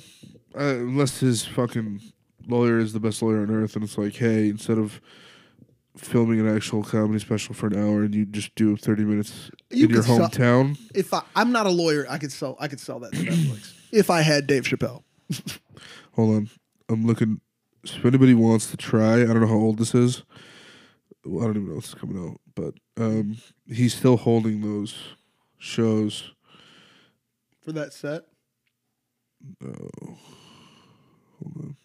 Speaker 3: uh, unless his fucking lawyer is the best lawyer on earth, and it's like, hey, instead of filming an actual comedy special for an hour, and you just do thirty minutes
Speaker 2: You
Speaker 3: in your
Speaker 2: could sell-
Speaker 3: hometown.
Speaker 2: if I, I'm not a lawyer, I could sell I could sell that to Netflix if I had Dave Chappelle.
Speaker 3: Hold on, I'm looking. If anybody wants to try, I don't know how old this is. Well, I don't even know what's coming out, but um, he's still holding those shows.
Speaker 2: for that set.
Speaker 3: Oh, hold on.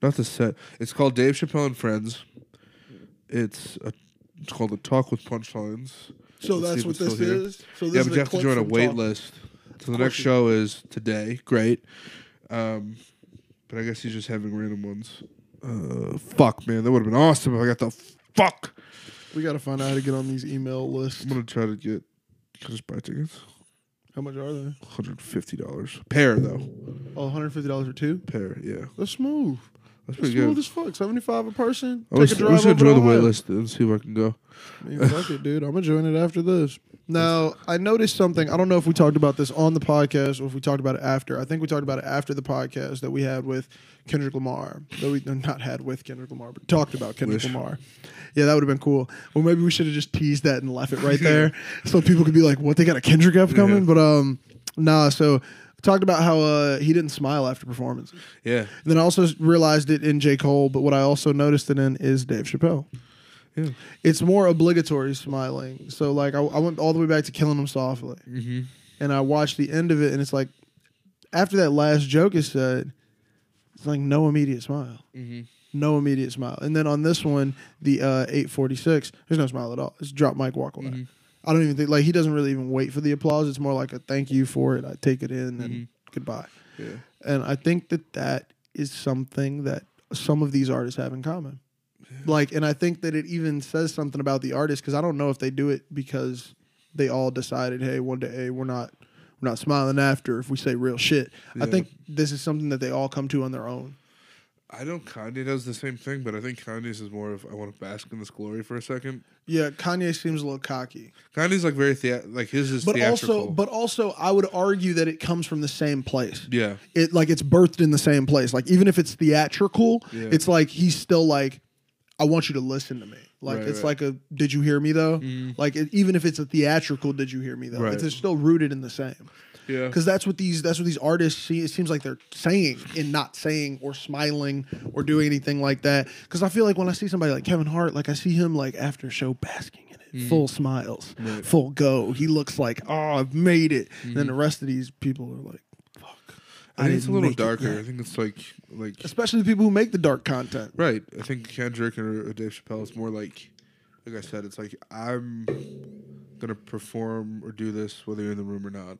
Speaker 3: Not the set. It's called Dave Chappelle and Friends. It's a, it's called a Talk with Punchlines.
Speaker 2: So
Speaker 3: Let's
Speaker 2: that's what this
Speaker 3: here.
Speaker 2: is. So this
Speaker 3: yeah, but you have to join a wait
Speaker 2: Talk.
Speaker 3: list. So the next
Speaker 2: you
Speaker 3: show is today. Great. Um, but I guess he's just having random ones. Uh, fuck, man, that would have been awesome if I got the fuck.
Speaker 2: We got to find out how to get on these email lists.
Speaker 3: I'm gonna try to get. Can I just buy tickets?
Speaker 2: How much are they?
Speaker 3: Hundred fifty dollars pair though.
Speaker 2: Oh, 150 dollars for two.
Speaker 3: Pair, yeah,
Speaker 2: That's smooth.
Speaker 3: That's pretty
Speaker 2: smooth
Speaker 3: good.
Speaker 2: as fuck. 75 a person.
Speaker 3: I was,
Speaker 2: Take a drive over to
Speaker 3: join the wait list and see if I can go.
Speaker 2: I mean, fuck it, dude. I'm gonna join it after this. Now, I noticed something. I don't know if we talked about this on the podcast or if we talked about it after. I think we talked about it after the podcast that we had with Kendrick Lamar. That we not had with Kendrick Lamar, but talked about Kendrick
Speaker 3: Wish.
Speaker 2: Lamar. Yeah, that would have been cool. Well, maybe we should have just teased that and left it right there, so people could be like, "What? They got a Kendrick up coming?"
Speaker 3: Yeah.
Speaker 2: But um, nah. So talked about how uh, he didn't smile after performance.
Speaker 3: Yeah, And
Speaker 2: Then I also realized it in J. Cole, but what I also noticed it in is Dave Chappelle.
Speaker 3: yeah.
Speaker 2: It's more obligatory smiling. So like I, I went all the way back to killing him softly,
Speaker 3: Mm-hmm.
Speaker 2: and I watched the end of it, and it's like after that last joke is said, it's like no immediate smile,
Speaker 3: Mm-hmm.
Speaker 2: no immediate smile. And then on this one, the uh, eight forty six, there's no smile at all. It's drop mic walk away.
Speaker 3: Mm-hmm.
Speaker 2: I don't even think like he doesn't really even wait for the applause. It's more like a thank you for it. I take it in and
Speaker 3: Mhm.
Speaker 2: goodbye.
Speaker 3: Yeah.
Speaker 2: And I think that that is something that some of these artists have in common. Like, and I think that it even says something about the artist because I don't know if they do it because they all decided, hey, one day hey, we're not we're not smiling after if we say real shit. I think this is something that they all come to on their own.
Speaker 3: I know Kanye does the same thing, but I think Kanye's is more of I want to bask in this glory for a second.
Speaker 2: Yeah, Kanye seems a little cocky.
Speaker 3: Kanye's like very thea- like his is
Speaker 2: But
Speaker 3: theatrical.
Speaker 2: also but also I would argue that it comes from the same place.
Speaker 3: yeah,
Speaker 2: It like it's birthed in the same place. Like even if it's theatrical,
Speaker 3: Yeah.
Speaker 2: it's like he's still like I want you to listen to me. Like
Speaker 3: Right,
Speaker 2: it's
Speaker 3: right.
Speaker 2: Like a did you hear me though? Mm-hmm. Like it, even if it's a theatrical did you hear me though?
Speaker 3: Right.
Speaker 2: It's, it's still rooted in the same.
Speaker 3: Yeah.
Speaker 2: because that's what these that's what these artists see. It seems like they're saying and not saying or smiling or doing anything like that. Because I feel like when I see somebody like Kevin Hart, like I see him like after show basking in it, full smiles,
Speaker 3: Mm. Right. Mm.
Speaker 2: full go. He looks like oh I've made it. And then the rest of these people are like fuck.
Speaker 3: I think it's a little
Speaker 2: make it
Speaker 3: darker. I think it's like like
Speaker 2: Especially the people who make the dark content.
Speaker 3: right. I think Kendrick or, or Dave Chappelle is more like like I said. It's like I'm gonna perform or do this whether you're in the room or not.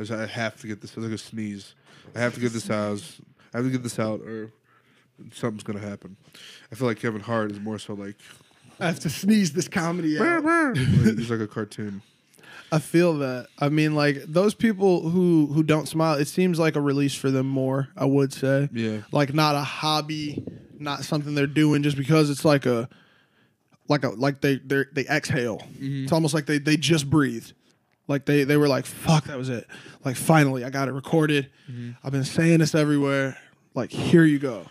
Speaker 3: I, just, I have to get this. It's like a sneeze. I have to get this out. I have to get this out, or something's gonna happen. I feel like Kevin Hart is more so like
Speaker 2: I have to sneeze this comedy out.
Speaker 3: he's like a cartoon.
Speaker 2: I feel that. I mean, like those people who who don't smile, it seems like a release for them more. I would say,
Speaker 3: Yeah.
Speaker 2: like not a hobby, not something they're doing just because it's like a, like a like they they they exhale. Mm-hmm. It's almost like they they just breathed, like they they were like fuck that was it. Like finally I got it recorded. I've been saying this everywhere. Like here you go.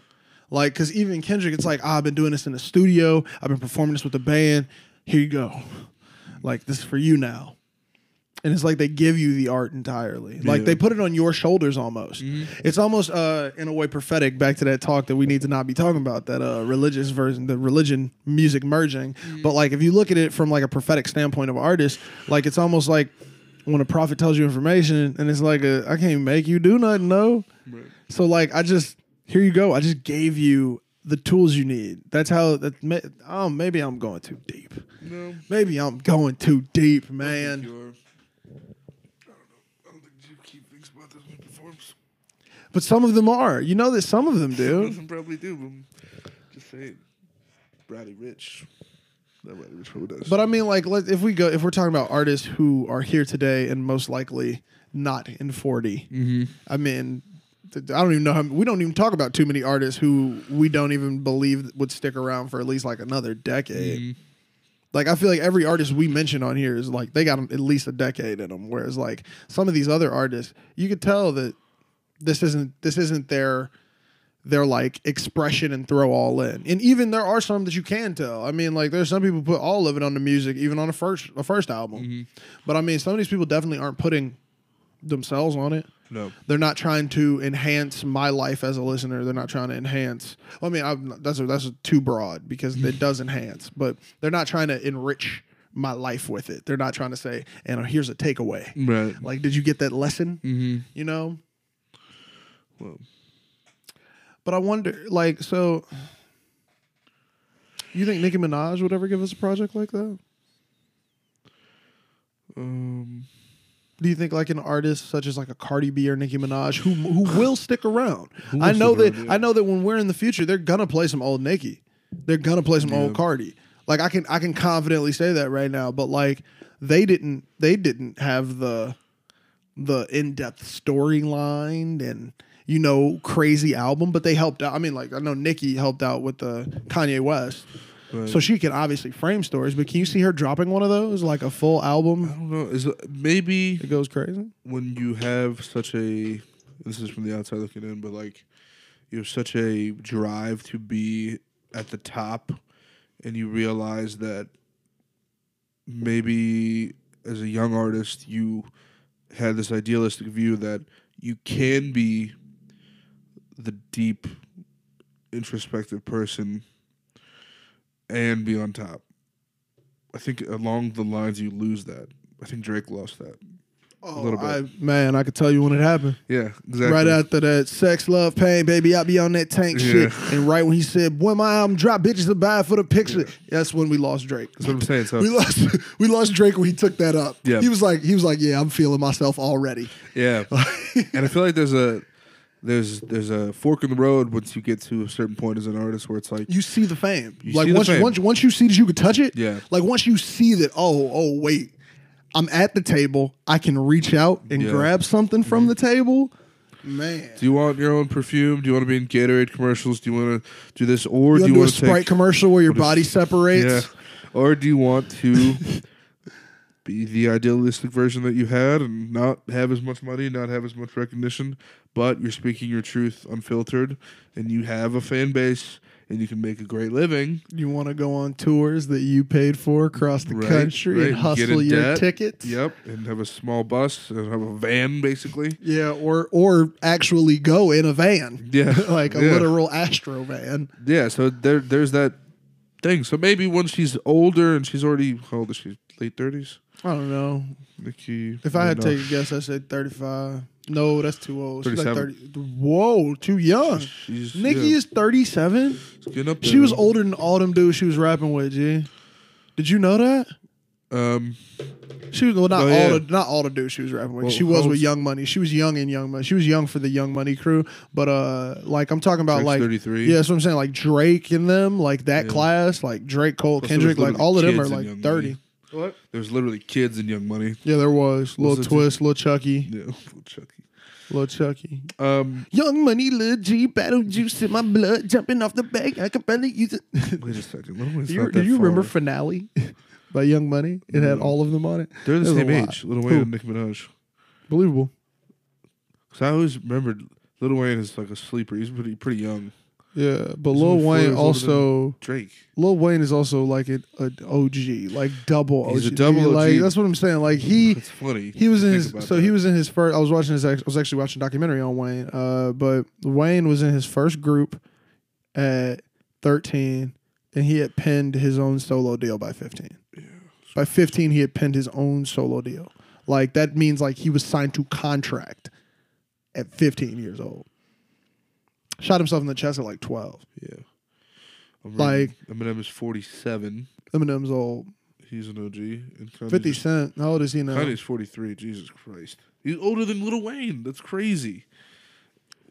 Speaker 2: Like because even Kendrick, it's like ah, I've been doing this in the studio. I've been performing this with the band. Here you go. Like this is for you now. And it's like they give you the art entirely. Like they put it on your shoulders almost. It's almost uh in a way prophetic back to that talk that we need to not be talking about, that uh religious version, the religion music merging. But like if you look at it from like a prophetic standpoint of artists, like it's almost like when a prophet tells you information and it's like a, I can't make you do nothing, no. So like I just here you go. I just gave you the tools you need. That's how that may, oh maybe I'm going too deep.
Speaker 3: No,
Speaker 2: Maybe I'm going too deep, man.
Speaker 3: I don't know. I don't think you keep things about this performs.
Speaker 2: But some of them are. You know that some of them do.
Speaker 3: Doesn't probably do, but just saying. Bradley Rich.
Speaker 2: But I mean, like, let, if we go, if we're talking about artists who are here today and most likely not in 40,
Speaker 3: Mm-hmm.
Speaker 2: I mean, I don't even know how we don't even talk about too many artists who we don't even believe would stick around for at least like another decade.
Speaker 3: Mm-hmm.
Speaker 2: Like I feel like every artist we mention on here is like they got at least a decade in them. Whereas like some of these other artists, you could tell that this isn't this isn't their their like expression and throw all in. And even there are some that you can tell. I mean, like there's some people put all of it on the music, even on a first a first album. But I mean, some of these people definitely aren't putting themselves on it.
Speaker 3: no.
Speaker 2: They're not trying to enhance my life as a listener. They're not trying to enhance. Well, I mean, I'm, that's a, that's too broad because it does enhance, but they're not trying to enrich my life with it. They're not trying to say, and here's a takeaway.
Speaker 3: Right.
Speaker 2: Like, did you get that lesson?
Speaker 3: Mm-hmm.
Speaker 2: You know.
Speaker 3: Well,
Speaker 2: But I wonder, like, so you think Nicki Minaj would ever give us a project like that?
Speaker 3: um,
Speaker 2: Do you think like an artist such as like a Cardi B or Nicki Minaj who who will stick around?
Speaker 3: will
Speaker 2: I know that
Speaker 3: around, yeah.
Speaker 2: I know that when we're in the future, they're gonna play some old Nicki. They're gonna play some old Cardi. Like I can I can confidently say that right now. But like they didn't they didn't have the the in depth storyline and you know crazy album, but they helped out. I mean, like I know Nicki helped out with the Kanye West.
Speaker 3: Right.
Speaker 2: So she can obviously frame stories, but can you see her dropping one of those, like a full album?
Speaker 3: I don't know. Is it- maybe
Speaker 2: that goes crazy?
Speaker 3: when you have such a this is from the outside looking in, but like you have such a drive to be at the top and you realize that maybe as a young artist you had this idealistic view that you can be the deep introspective person and be on top. I think along the lines you lose that. I think Drake lost that.
Speaker 2: Oh,
Speaker 3: little bit.
Speaker 2: I, man, I could tell you when it happened.
Speaker 3: Yeah, exactly.
Speaker 2: Right after that, sex, love, pain, baby, I'll be on that tank shit. And right when he said, "When my album drop, bitches will buy for the picture," that's when we lost Drake.
Speaker 3: That's what I'm saying. So
Speaker 2: We lost, we lost Drake when he took that up.
Speaker 3: Yeah.
Speaker 2: he was like, he was like, "Yeah, I'm feeling myself already."
Speaker 3: yeah, and I feel like there's a there's there's a fork in the road once you get to a certain point as an artist where it's like
Speaker 2: You see the fame.
Speaker 3: You
Speaker 2: like
Speaker 3: see the
Speaker 2: once,
Speaker 3: fame.
Speaker 2: once, once you see that you could touch it.
Speaker 3: Yeah.
Speaker 2: Like once you see that, oh, oh, wait, I'm at the table. I can reach out and
Speaker 3: Yeah.
Speaker 2: grab something from mm-hmm. the table. Man.
Speaker 3: Do you want your own perfume? Do you want to be in Gatorade commercials? Do you want to do this, or
Speaker 2: You
Speaker 3: do
Speaker 2: want to
Speaker 3: you
Speaker 2: do a
Speaker 3: want to
Speaker 2: Sprite
Speaker 3: take,
Speaker 2: commercial where your body separates?
Speaker 3: Yeah. Or do you want to be the idealistic version that you had and not have as much money, not have as much recognition, but you're speaking your truth unfiltered and you have a fan base and you can make a great living?
Speaker 2: You want to go on tours that you paid for across the
Speaker 3: Right,
Speaker 2: country
Speaker 3: right,
Speaker 2: and hustle your
Speaker 3: debt.
Speaker 2: tickets?
Speaker 3: Yep. And have a small bus and have a van basically.
Speaker 2: Yeah, or or actually go in a van.
Speaker 3: Yeah.
Speaker 2: like a
Speaker 3: Yeah.
Speaker 2: literal Astro van.
Speaker 3: Yeah, so there there's that thing. So maybe when she's older and she's already how old is she? Late thirties?
Speaker 2: I don't know.
Speaker 3: Nicki.
Speaker 2: If I had to take a guess, I'd say 35. No, that's too old. She's like
Speaker 3: 37.
Speaker 2: 30. Whoa, too young.
Speaker 3: She's
Speaker 2: Nicki
Speaker 3: yeah,
Speaker 2: is 37.
Speaker 3: getting up
Speaker 2: She was older than all them dudes she was rapping with, G. Did you know that?
Speaker 3: Um
Speaker 2: She was well, not
Speaker 3: Oh,
Speaker 2: all
Speaker 3: yeah.
Speaker 2: the not all the dudes she was rapping with.
Speaker 3: Well,
Speaker 2: she was with Young Money. She was young in Young Money. She was young for the Young Money crew. But uh, like I'm talking about
Speaker 3: Drake's
Speaker 2: like
Speaker 3: 33.
Speaker 2: Yeah, that's what I'm saying. Like Drake and them, like that
Speaker 3: Yeah.
Speaker 2: class, like Drake, Cole,
Speaker 3: Plus there was
Speaker 2: Kendrick, like all of them are like 30.
Speaker 3: Money. What? There's literally kids in Young Money.
Speaker 2: Yeah, there was Lil
Speaker 3: it-
Speaker 2: Twist, Little Chucky,
Speaker 3: Yeah, little Chucky.
Speaker 2: Little Chucky.
Speaker 3: Um,
Speaker 2: Young Money, Lil G, battle juice in my blood, jumping off the bank. I can barely use it.
Speaker 3: wait a second. Little Wayne's
Speaker 2: Do you,
Speaker 3: not
Speaker 2: do
Speaker 3: that
Speaker 2: you remember
Speaker 3: far.
Speaker 2: Finale by Young Money? It had all of them on it.
Speaker 3: They're the
Speaker 2: There's a
Speaker 3: same
Speaker 2: lot.
Speaker 3: age. Little
Speaker 2: Who?
Speaker 3: Wayne and Nicki Minaj.
Speaker 2: Believable.
Speaker 3: Because I always remembered Little Wayne is like a sleeper. He's pretty pretty young.
Speaker 2: Yeah, but Lil Wayne also
Speaker 3: Drake.
Speaker 2: Lil Wayne is also like an, an OG, like double OG.
Speaker 3: He's a double
Speaker 2: nigga. Like that's what I'm saying. Like he
Speaker 3: It's funny.
Speaker 2: he was in his so he was in his first. I was watching his. I was actually watching a documentary on Wayne. Uh, but Wayne was in his first group at 13, and he had penned his own solo deal by 15. By 15, he had penned his own solo deal. Like that means like he was signed to contract at 15 years old. Shot himself in the chest at like 12.
Speaker 3: Yeah. I'm
Speaker 2: Like-
Speaker 3: Eminem is 47.
Speaker 2: Eminem's old.
Speaker 3: He's an OG. And Kanye's
Speaker 2: 50 Cent. How old is he now?
Speaker 3: Kanye's 43. Jesus Christ. He's older than Little Wayne. That's crazy.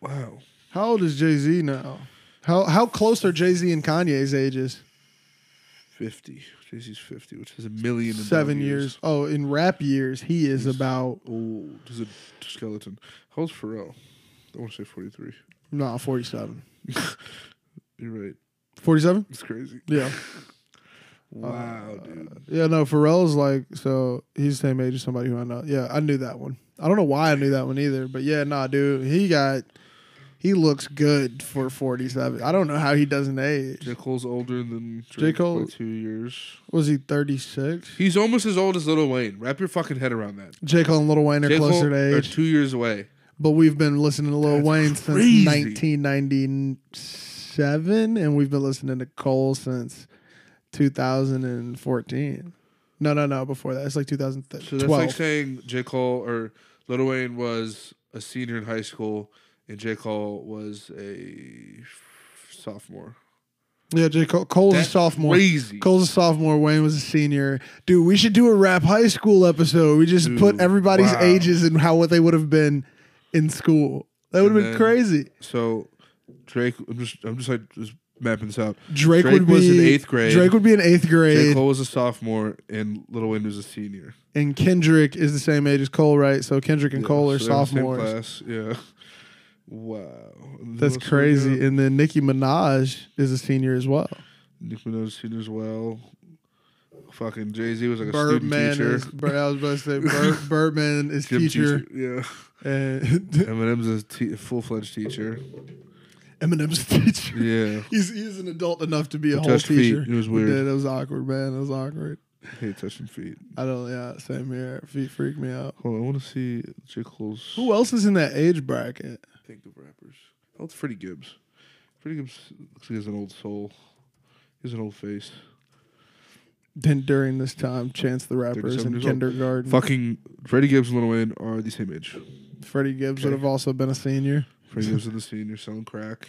Speaker 3: Wow.
Speaker 2: How old is Jay Z now? How how close are Jay Z and Kanye's ages?
Speaker 3: 50. Jay Z's 50, which is a million and
Speaker 2: Seven years. Oh, in rap years, he is about
Speaker 3: Old. He's a skeleton. How old's Pharrell? I want to say 43.
Speaker 2: No forty seven.
Speaker 3: You're right.
Speaker 2: Forty seven?
Speaker 3: It's crazy.
Speaker 2: Yeah.
Speaker 3: Wow, dude.
Speaker 2: Yeah, no, Pharrell's like so he's the same age as somebody who I know. Yeah, I knew that one. I don't know why I knew that one either, but yeah, nah, dude, he got he looks good for forty seven. I don't know how he doesn't age.
Speaker 3: J. Cole's older than
Speaker 2: J. Cole-
Speaker 3: two years.
Speaker 2: Was he thirty six?
Speaker 3: He's almost as old as Little Wayne. Wrap your fucking head around that.
Speaker 2: J. Cole and Lil Wayne are
Speaker 3: J.
Speaker 2: closer
Speaker 3: Cole
Speaker 2: to
Speaker 3: are two years away.
Speaker 2: But we've been listening to Lil
Speaker 3: That's
Speaker 2: Wayne
Speaker 3: crazy.
Speaker 2: since 1997, and we've been listening to Cole since 2014. No, no, no. Before that, it's like 2012.
Speaker 3: So that's like saying J. Cole or Little Wayne was a senior in high school and J. Cole was a sophomore.
Speaker 2: yeah, J. Cole, Cole's
Speaker 3: That's
Speaker 2: a sophomore.
Speaker 3: crazy.
Speaker 2: Cole's a sophomore. Wayne was a senior. Dude, we should do a rap high school episode. We just
Speaker 3: Dude,
Speaker 2: put everybody's
Speaker 3: wow.
Speaker 2: ages and how what they would have been in school. That would have been
Speaker 3: then-
Speaker 2: crazy.
Speaker 3: So Drake, I'm just, I'm just like just mapping this out.
Speaker 2: Drake,
Speaker 3: Drake
Speaker 2: would be
Speaker 3: was in eighth grade.
Speaker 2: Drake would be in eighth
Speaker 3: J.
Speaker 2: grade.
Speaker 3: Cole was a sophomore and Little Wayne was a senior.
Speaker 2: and Kendrick is the same age as Cole, right? So Kendrick and
Speaker 3: Yeah,
Speaker 2: Cole are
Speaker 3: so the same
Speaker 2: sophomores.
Speaker 3: class. Yeah. Wow. And
Speaker 2: That's
Speaker 3: who else we
Speaker 2: crazy.
Speaker 3: got?
Speaker 2: And then Nicki Minaj is a senior as well.
Speaker 3: Nick Minaj is senior as well. Fucking Jay Z was like a
Speaker 2: Birdman
Speaker 3: student
Speaker 2: is.
Speaker 3: teacher.
Speaker 2: Bir- I was about to say Bird, Birdman is
Speaker 3: Gym
Speaker 2: teacher,
Speaker 3: Yeah.
Speaker 2: and
Speaker 3: Eminem's a te- full fledged teacher.
Speaker 2: Eminem's teacher.
Speaker 3: Yeah.
Speaker 2: He's he's an adult enough to be a
Speaker 3: He
Speaker 2: whole
Speaker 3: touched feet.
Speaker 2: teacher.
Speaker 3: It was weird.
Speaker 2: did. It was awkward, man. It was awkward.
Speaker 3: I hate touching feet.
Speaker 2: I don't. Yeah, same here. Feet freak me out.
Speaker 3: Hold on, I want to see J. Cole's.
Speaker 2: Who else is in that age bracket?
Speaker 3: Think of rappers. Oh, it's Freddie Gibbs. Freddie Gibbs looks like he has an old soul. He has an old face.
Speaker 2: Then during this time, Chance the Rapper's
Speaker 3: 37
Speaker 2: in
Speaker 3: years old.
Speaker 2: kindergarten.
Speaker 3: Fucking Freddie Gibbs and Lil Wayne are the same age.
Speaker 2: Freddie Gibbs would have also been a senior.
Speaker 3: Freddie Gibbs is the senior selling crack.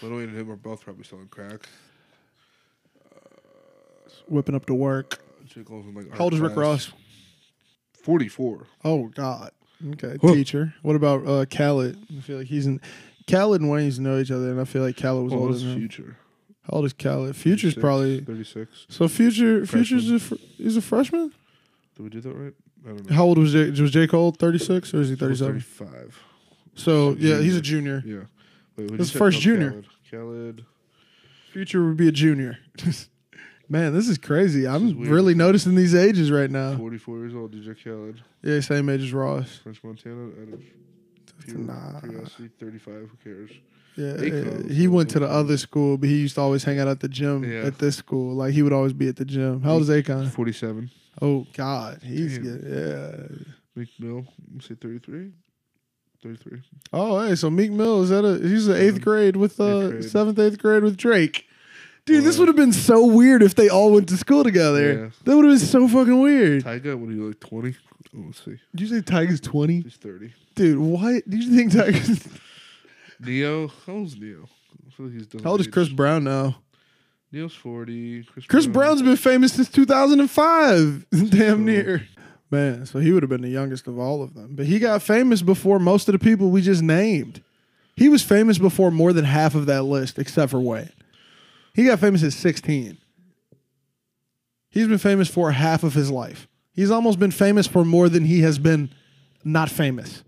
Speaker 3: Lil Wayne and him are both probably selling crack.
Speaker 2: Whipping up to work.
Speaker 3: J. Cole's in like
Speaker 2: How old is Rick Ross?
Speaker 3: Forty-four.
Speaker 2: Oh God. Okay,
Speaker 3: Huh.
Speaker 2: teacher. What about uh, Khaled? I feel like he's in. Khaled and Wayne's know each other, and I feel like Khaled was
Speaker 3: Well,
Speaker 2: older than him.
Speaker 3: Future?
Speaker 2: How old is Khaled? Future's
Speaker 3: 36,
Speaker 2: probably
Speaker 3: thirty-six.
Speaker 2: so. Future, Future's
Speaker 3: Freshman.
Speaker 2: a fr- he's a freshman.
Speaker 3: Did we do that right? I don't know.
Speaker 2: How old was J, was J Cole? Thirty six or is he thirty seven?
Speaker 3: 35.
Speaker 2: So yeah, he's a junior.
Speaker 3: Yeah. Wait, what'd
Speaker 2: His
Speaker 3: you say?
Speaker 2: first
Speaker 3: Oh,
Speaker 2: junior.
Speaker 3: Khaled. Khaled.
Speaker 2: Future would be a junior. Man, this is crazy. I'm
Speaker 3: weird.
Speaker 2: really noticing these ages right now.
Speaker 3: 44 years old. DJ Khaled.
Speaker 2: Yeah, same age as Ross.
Speaker 3: French Montana. Out of pure
Speaker 2: Nah.
Speaker 3: curiosity. 35. Who cares?
Speaker 2: Yeah,
Speaker 3: Akon.
Speaker 2: he went to the other school, but he used to always hang out at the gym
Speaker 3: Yeah.
Speaker 2: at this school. Like he would always be at the gym. How old is Akon?
Speaker 3: 47.
Speaker 2: Oh God, he's good. Yeah.
Speaker 3: Meek Mill. Let's say 33. 33.
Speaker 2: Oh, hey, so Meek Mill is that a? He's in eighth grade with uh
Speaker 3: Eighth grade.
Speaker 2: seventh, eighth grade with Drake. Dude, this would have been so weird if they all went to school together.
Speaker 3: Yeah.
Speaker 2: That would have been so fucking weird.
Speaker 3: Tyga, what are you, like 20? Oh, let's see.
Speaker 2: Did you say Tyga's twenty?
Speaker 3: He's 30.
Speaker 2: Dude, why Did you think Tyga's?
Speaker 3: Ne-Yo. How old's Ne-Yo? I feel like he's done.
Speaker 2: How old is. Chris Brown now?
Speaker 3: Ne-Yo's 40. Chris,
Speaker 2: Chris
Speaker 3: Brown-
Speaker 2: Brown's been famous since 2005. Damn
Speaker 3: So-
Speaker 2: near. Man, so he would have been the youngest of all of them. But he got famous before most of the people we just named. He was famous before more than half of that list, except for Wayne. He got famous at 16. He's been famous for half of his life. He's almost been famous for more than he has been not famous.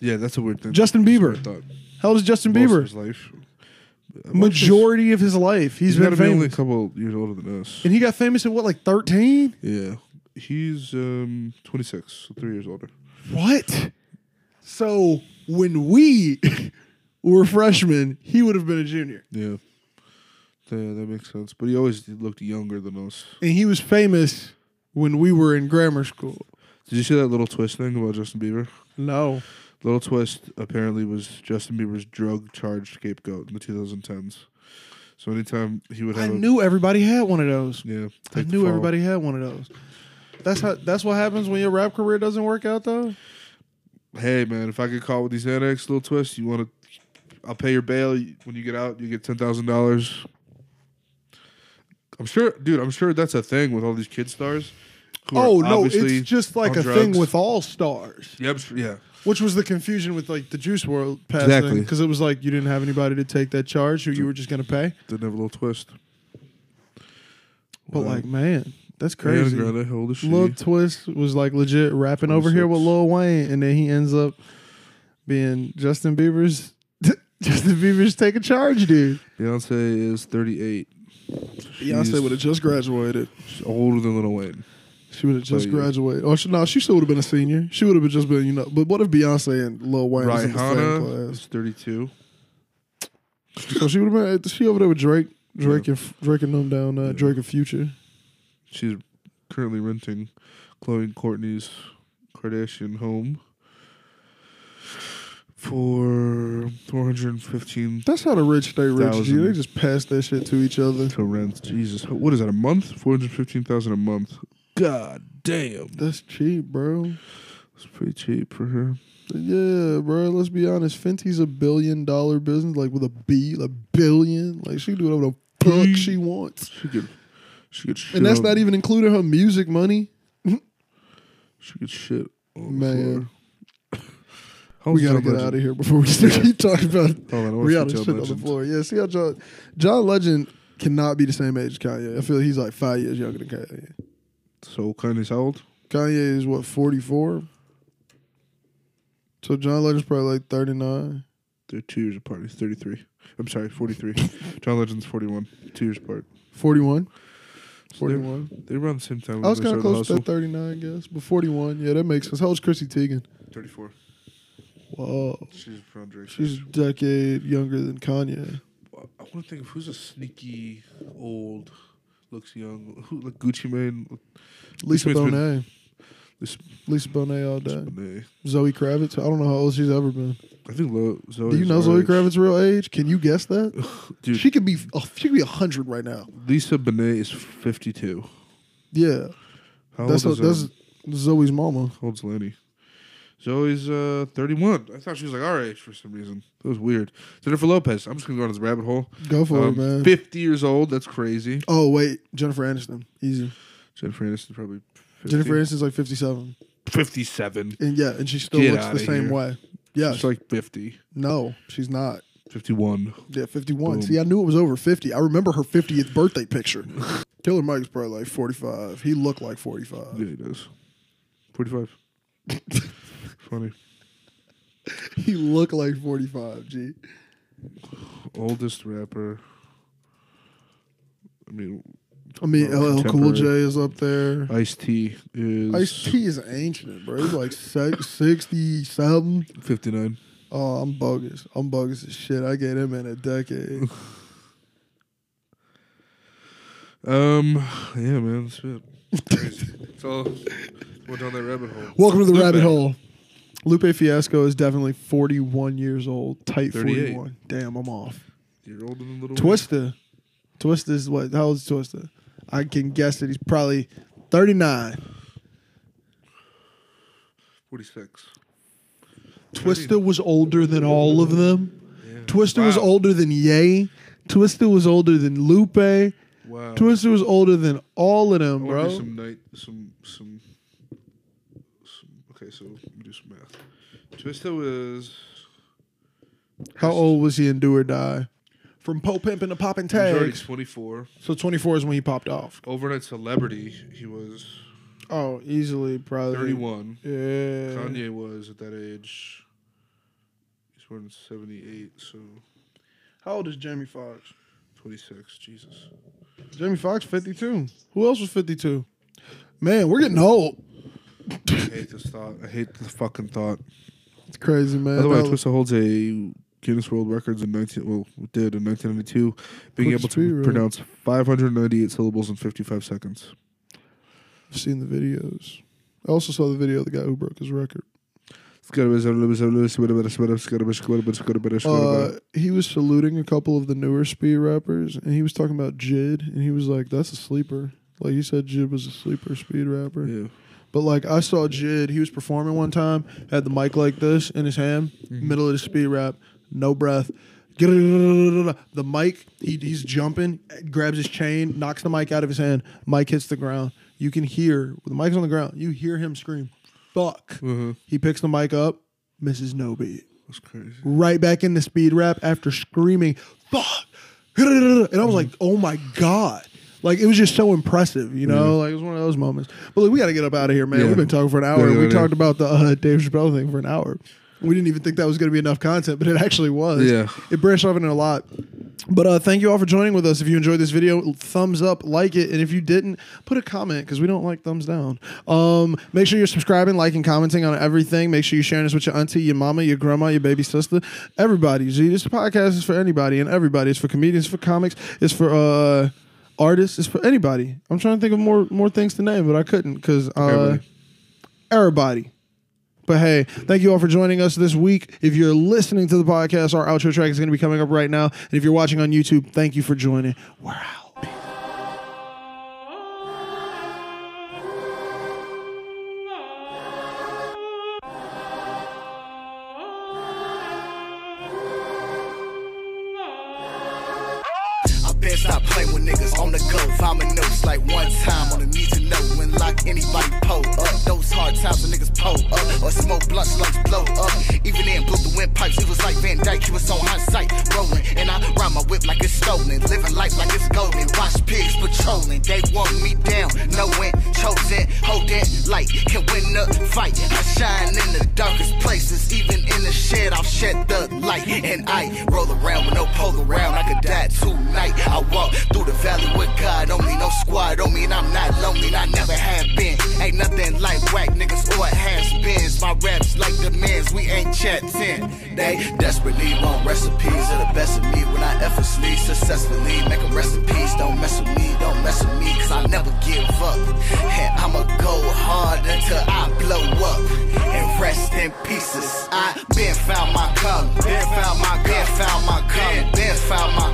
Speaker 3: Yeah, that's a weird thing.
Speaker 2: Justin
Speaker 3: That's
Speaker 2: Bieber.
Speaker 3: what I thought.
Speaker 2: How old is Justin
Speaker 3: Most of
Speaker 2: Bieber?
Speaker 3: his life.
Speaker 2: Majority of his life.
Speaker 3: He's got
Speaker 2: been
Speaker 3: to be only a
Speaker 2: famous.
Speaker 3: couple years older than us.
Speaker 2: And he got famous at what, like 13?
Speaker 3: Yeah. He's um 26, so three years older.
Speaker 2: What? So when we were freshmen, he would have been a junior.
Speaker 3: Yeah. Yeah, that makes sense. But he always looked younger than us.
Speaker 2: And he was famous when we were in grammar school.
Speaker 3: Did you see that little twist thing about Justin Bieber?
Speaker 2: No.
Speaker 3: Little twist apparently was Justin Bieber's drug charged scapegoat in the 2010s. So anytime he would
Speaker 2: I
Speaker 3: have, a,
Speaker 2: knew everybody had one of those.
Speaker 3: yeah,
Speaker 2: I knew everybody had one of those. That's how that's what happens when your rap career doesn't work out though.
Speaker 3: Hey man, if I get caught with these annex little twists, you want to? I'll pay your bail when you get out. You get ten thousand dollars. I'm sure, dude. I'm sure that's a thing with all these kid stars.
Speaker 2: Oh no, it's just like a thing with all stars.
Speaker 3: Yep. Yeah.
Speaker 2: Which was the confusion with like the Juice WRLD passing
Speaker 3: Exactly.
Speaker 2: because it was like you didn't have anybody to take that charge, who you were just gonna pay.
Speaker 3: Didn't have a little twist.
Speaker 2: But
Speaker 3: Wow.
Speaker 2: like, man, that's
Speaker 3: Ariana
Speaker 2: crazy.
Speaker 3: Grande, how old is she?
Speaker 2: Lil Twist was like legit rapping over here with
Speaker 3: 26.
Speaker 2: Lil Wayne, and then he ends up being Justin Bieber's Justin Bieber's taking charge, dude.
Speaker 3: Beyonce is 38.
Speaker 2: Beyonce
Speaker 3: She's-
Speaker 2: would have just graduated.
Speaker 3: She's older than Lil Wayne.
Speaker 2: She would have just graduated. Oh, she, no, she still would have been a senior. She would have just been, you know. But what if Beyonce and Lil Wayne was in the same class?
Speaker 3: is 32.
Speaker 2: So she would have been. She over there with Drake, Drake and Drake and them down. Uh, Drake and Future.
Speaker 3: She's currently renting Khloe and Kourtney's Kardashian home for 415
Speaker 2: That's how the rich stay rich. G. They just pass that shit to each other.
Speaker 3: to rent. Jesus, what is that? A month? 415,000 a month. God damn,
Speaker 2: That's cheap, bro.
Speaker 3: that's pretty cheap for her.
Speaker 2: Yeah, bro. Let's be honest. Fenty's a billion dollar business, like with a B, a billion. Like she can do whatever the fuck she wants,
Speaker 3: She could, she could, shit
Speaker 2: and that's not even including her music money.
Speaker 3: She could shit on
Speaker 2: Man.
Speaker 3: the floor. How
Speaker 2: we gotta
Speaker 3: John
Speaker 2: get out of here before we start keep talking about
Speaker 3: on, I wanna see
Speaker 2: Rihanna shit on the floor. Yeah, see how John John Legend cannot be the same age as Kanye. I feel like he's like five years younger than Kanye.
Speaker 3: So Kanye's how old?
Speaker 2: Kanye is what forty four. So John Legend's probably like thirty nine.
Speaker 3: They're two years apart. He's 33. I'm sorry, 43. John Legend's 41. Two years apart.
Speaker 2: 41.
Speaker 3: So they're-
Speaker 2: 41.
Speaker 3: They're around the same time.
Speaker 2: I was kind of close to 39, I guess. But 41, yeah, that makes sense. How old's Chrissy Teigen?
Speaker 3: 34.
Speaker 2: Whoa.
Speaker 3: She's from Drake.
Speaker 2: She's a decade younger than Kanye.
Speaker 3: I want to think of who's a sneaky old, looks young, who like Gucci Mane.
Speaker 2: Lisa
Speaker 3: This man's been-
Speaker 2: Bonet. Lisa Bonet all day.
Speaker 3: Bonet.
Speaker 2: Zoe Kravitz. I don't know how old she's ever been.
Speaker 3: I think Lo, Zoe.
Speaker 2: Do you know Zoe Kravitz's real age? Can you guess that?
Speaker 3: Dude,
Speaker 2: She could be. Oh, she could be hundred right now.
Speaker 3: Lisa Bonet is 52.
Speaker 2: Yeah,
Speaker 3: How
Speaker 2: that's
Speaker 3: old
Speaker 2: what,
Speaker 3: is
Speaker 2: that's Zoe's mama.
Speaker 3: how old's Lenny? Zoe's uh, 31. I thought she was like our age for some reason. That was weird. Jennifer Lopez. I'm just gonna go on this rabbit hole.
Speaker 2: Go for
Speaker 3: Um,
Speaker 2: it, man.
Speaker 3: 50 years old. That's crazy.
Speaker 2: Oh wait, Jennifer Aniston. Easy.
Speaker 3: Jennifer Aniston probably. 50.
Speaker 2: Jennifer Aniston's like fifty-seven,
Speaker 3: 57.
Speaker 2: and yeah, and she still
Speaker 3: Get
Speaker 2: looks the same
Speaker 3: here.
Speaker 2: way. Yeah,
Speaker 3: She's like 50.
Speaker 2: no, she's not.
Speaker 3: 51.
Speaker 2: Yeah, fifty-one.
Speaker 3: Boom.
Speaker 2: See, I knew it was over fifty. I remember her fiftieth birthday picture. Killer Mike's probably like 45. He looked like 45.
Speaker 3: Yeah, he does. Forty-five. Funny.
Speaker 2: He look like 45, G.
Speaker 3: Oldest rapper. I mean,
Speaker 2: I mean, LL Cool J is up there.
Speaker 3: Ice T is
Speaker 2: Ice T is ancient, bro. He's like 60 something.
Speaker 3: fifty-nine.
Speaker 2: Oh, I'm bogus. I'm bogus as shit. I get him in a decade.
Speaker 3: Um, yeah, man, that's it. Crazy. it's all went down that rabbit hole.
Speaker 2: Welcome to the
Speaker 3: Lupe.
Speaker 2: rabbit hole. Lupe Fiasco is definitely 41 years old. Tight
Speaker 3: 38.
Speaker 2: 41. Damn, I'm off.
Speaker 3: You're older than little
Speaker 2: Twista. Twista is what? How old is Twista? I can guess that he's probably 39.
Speaker 3: Forty-six.
Speaker 2: Twista was older than all of them.
Speaker 3: Yeah.
Speaker 2: Twista was older than Ye. Twista was older than Lupe.
Speaker 3: Wow.
Speaker 2: Twista was older than all of them, bro.
Speaker 3: some night, some, some. Okay, so let me do some math. Twista was
Speaker 2: How old was he in Do or Die? From Pope Pimpin' to Poppin'
Speaker 3: he was already
Speaker 2: Tags.
Speaker 3: twenty-four.
Speaker 2: So 24 is when he popped off.
Speaker 3: Overnight celebrity. He was
Speaker 2: Oh, easily probably.
Speaker 3: thirty-one.
Speaker 2: Yeah.
Speaker 3: Kanye was at that age. He's born in seventy-eight, so
Speaker 2: How old is Jamie Foxx?
Speaker 3: twenty-six. Jesus.
Speaker 2: Jamie Foxx, 52. Who else was 52? Man, we're getting old.
Speaker 3: I hate this thought. I hate the fucking thought.
Speaker 2: It's crazy, man.
Speaker 3: By the way, Twista holds a Guinness World Records in nineteen. Well, did in nineteen ninety-two, being
Speaker 2: Quick
Speaker 3: able to pronounce five hundred ninety-eight syllables in fifty-five seconds.
Speaker 2: I've seen the videos. I also saw the video of the guy who broke his record. Uh, he was saluting a couple of the newer speed rappers, and he was talking about Jid, and he was like, "That's a sleeper." Like he said, Jid was a sleeper speed rapper.
Speaker 3: yeah.
Speaker 2: But like I saw Jid, he was performing one time, had the mic like this in his hand, middle of the speed rap, no breath. The mic, he, he's jumping, grabs his chain, knocks the mic out of his hand. Mic hits the ground. You can hear the mic's on the ground. You hear him scream, "Fuck!"
Speaker 3: Uh-huh.
Speaker 2: He picks the mic up, misses no beat.
Speaker 3: That's crazy.
Speaker 2: Right back into speed rap after screaming, "Fuck!" And I was like, "Oh my god!" Like it was just so impressive, you know. Like it was one of those moments. But like, we got to get up out of here, man.
Speaker 3: Yeah.
Speaker 2: We've been talking for an hour.
Speaker 3: Yeah,
Speaker 2: we talked about the uh, Dave Chappelle thing for an hour. We didn't even think that was going to be enough content, but it actually was.
Speaker 3: Yeah.
Speaker 2: it branched off into a lot. But uh, thank you all for joining with us. If you enjoyed this video, thumbs up, like it, and if you didn't, put a comment because we don't like thumbs down. Um, make sure you're subscribing, liking, commenting on everything. Make sure you're sharing this with your auntie, your mama, your grandma, your baby sister, everybody. Z, this podcast is for anybody and everybody. It's for comedians, for comics, it's for uh, artists, it's for anybody. I'm trying to think of more more things to name, but I couldn't because uh,
Speaker 3: Everybody.
Speaker 2: everybody. But hey, thank you all for joining us this week. If you're listening to the podcast, our outro track is going to be coming up right now. And if you're watching on YouTube, thank you for joining. We're out.
Speaker 6: Vomit notes like one time on the need to know when lock anybody pull up. Those hard times when niggas pull up or smoke blunt slugs blow up. Even then blew the windpipes. He was like Van Dyke. He was on hindsight rolling, and I ride my whip like it's stolen. Living life like it's golden. Watch pigs patrolling. They want me down. No win, chosen, holding light. Can win the fight. I shine in the darkest places. Even in the shed, I'll shed the light. And I roll around with no pole around. I could die tonight. I walk through the valley with God on me. No squad on me, and I'm not lonely. I never have been. Ain't nothing like whack niggas or has beens. My raps like the men's. We ain't chatting. They desperately want recipes of the best of me. When I effortlessly, successfully make a peace. Don't mess with me, don't mess with me, cause I never give up. And I'ma go hard until I blow up and rest in pieces. I been found my color, been found my been found my color, been found my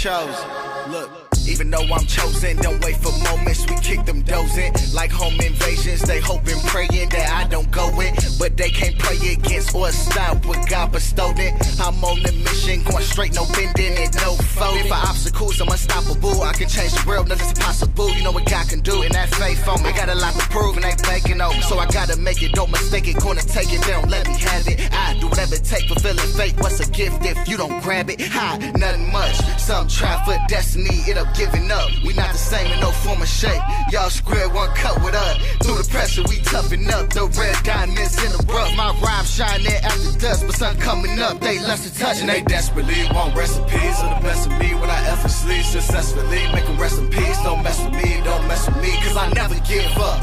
Speaker 6: Chosen, look. Even though I'm chosen, don't wait for moments. We kick them in like home invasions. They hoping, praying that I don't go in, but they can't pray against or stop what God bestowed it. I'm on the mission going straight, no bending it, no folding. For obstacles, I'm unstoppable. I can change the world, nothing's impossible. You know what God can do, and that faith on me. Got a lot to prove, and ain't faking over. So I gotta make it, don't mistake it. Gonna take it, they don't let me have it. I do whatever it take, fulfilling fate. What's a gift if you don't grab it? Hi, nothing much. Some try for destiny, it'll up giving up. We not the same in no form or shape. Y'all square one cut with us. Through the pressure, we toughen up. The red diamonds in the rough. My rhyme shine there after dust, but sun coming up. They lust to touch, and they desperately want recipes of the best of me. When I effortlessly, successfully make them rest in peace. Don't mess with me, don't mess with me, cause I never give up.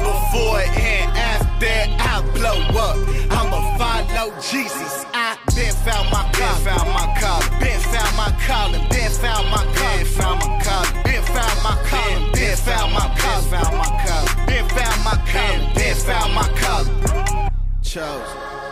Speaker 6: Before and after I blow up, I'ma follow Jesus. I been found my calling, found my calling, been found my calling, been found my calling, found my calling, been found my calling, been found my calling, found my calling, been found my calling, been found my calling. Chose.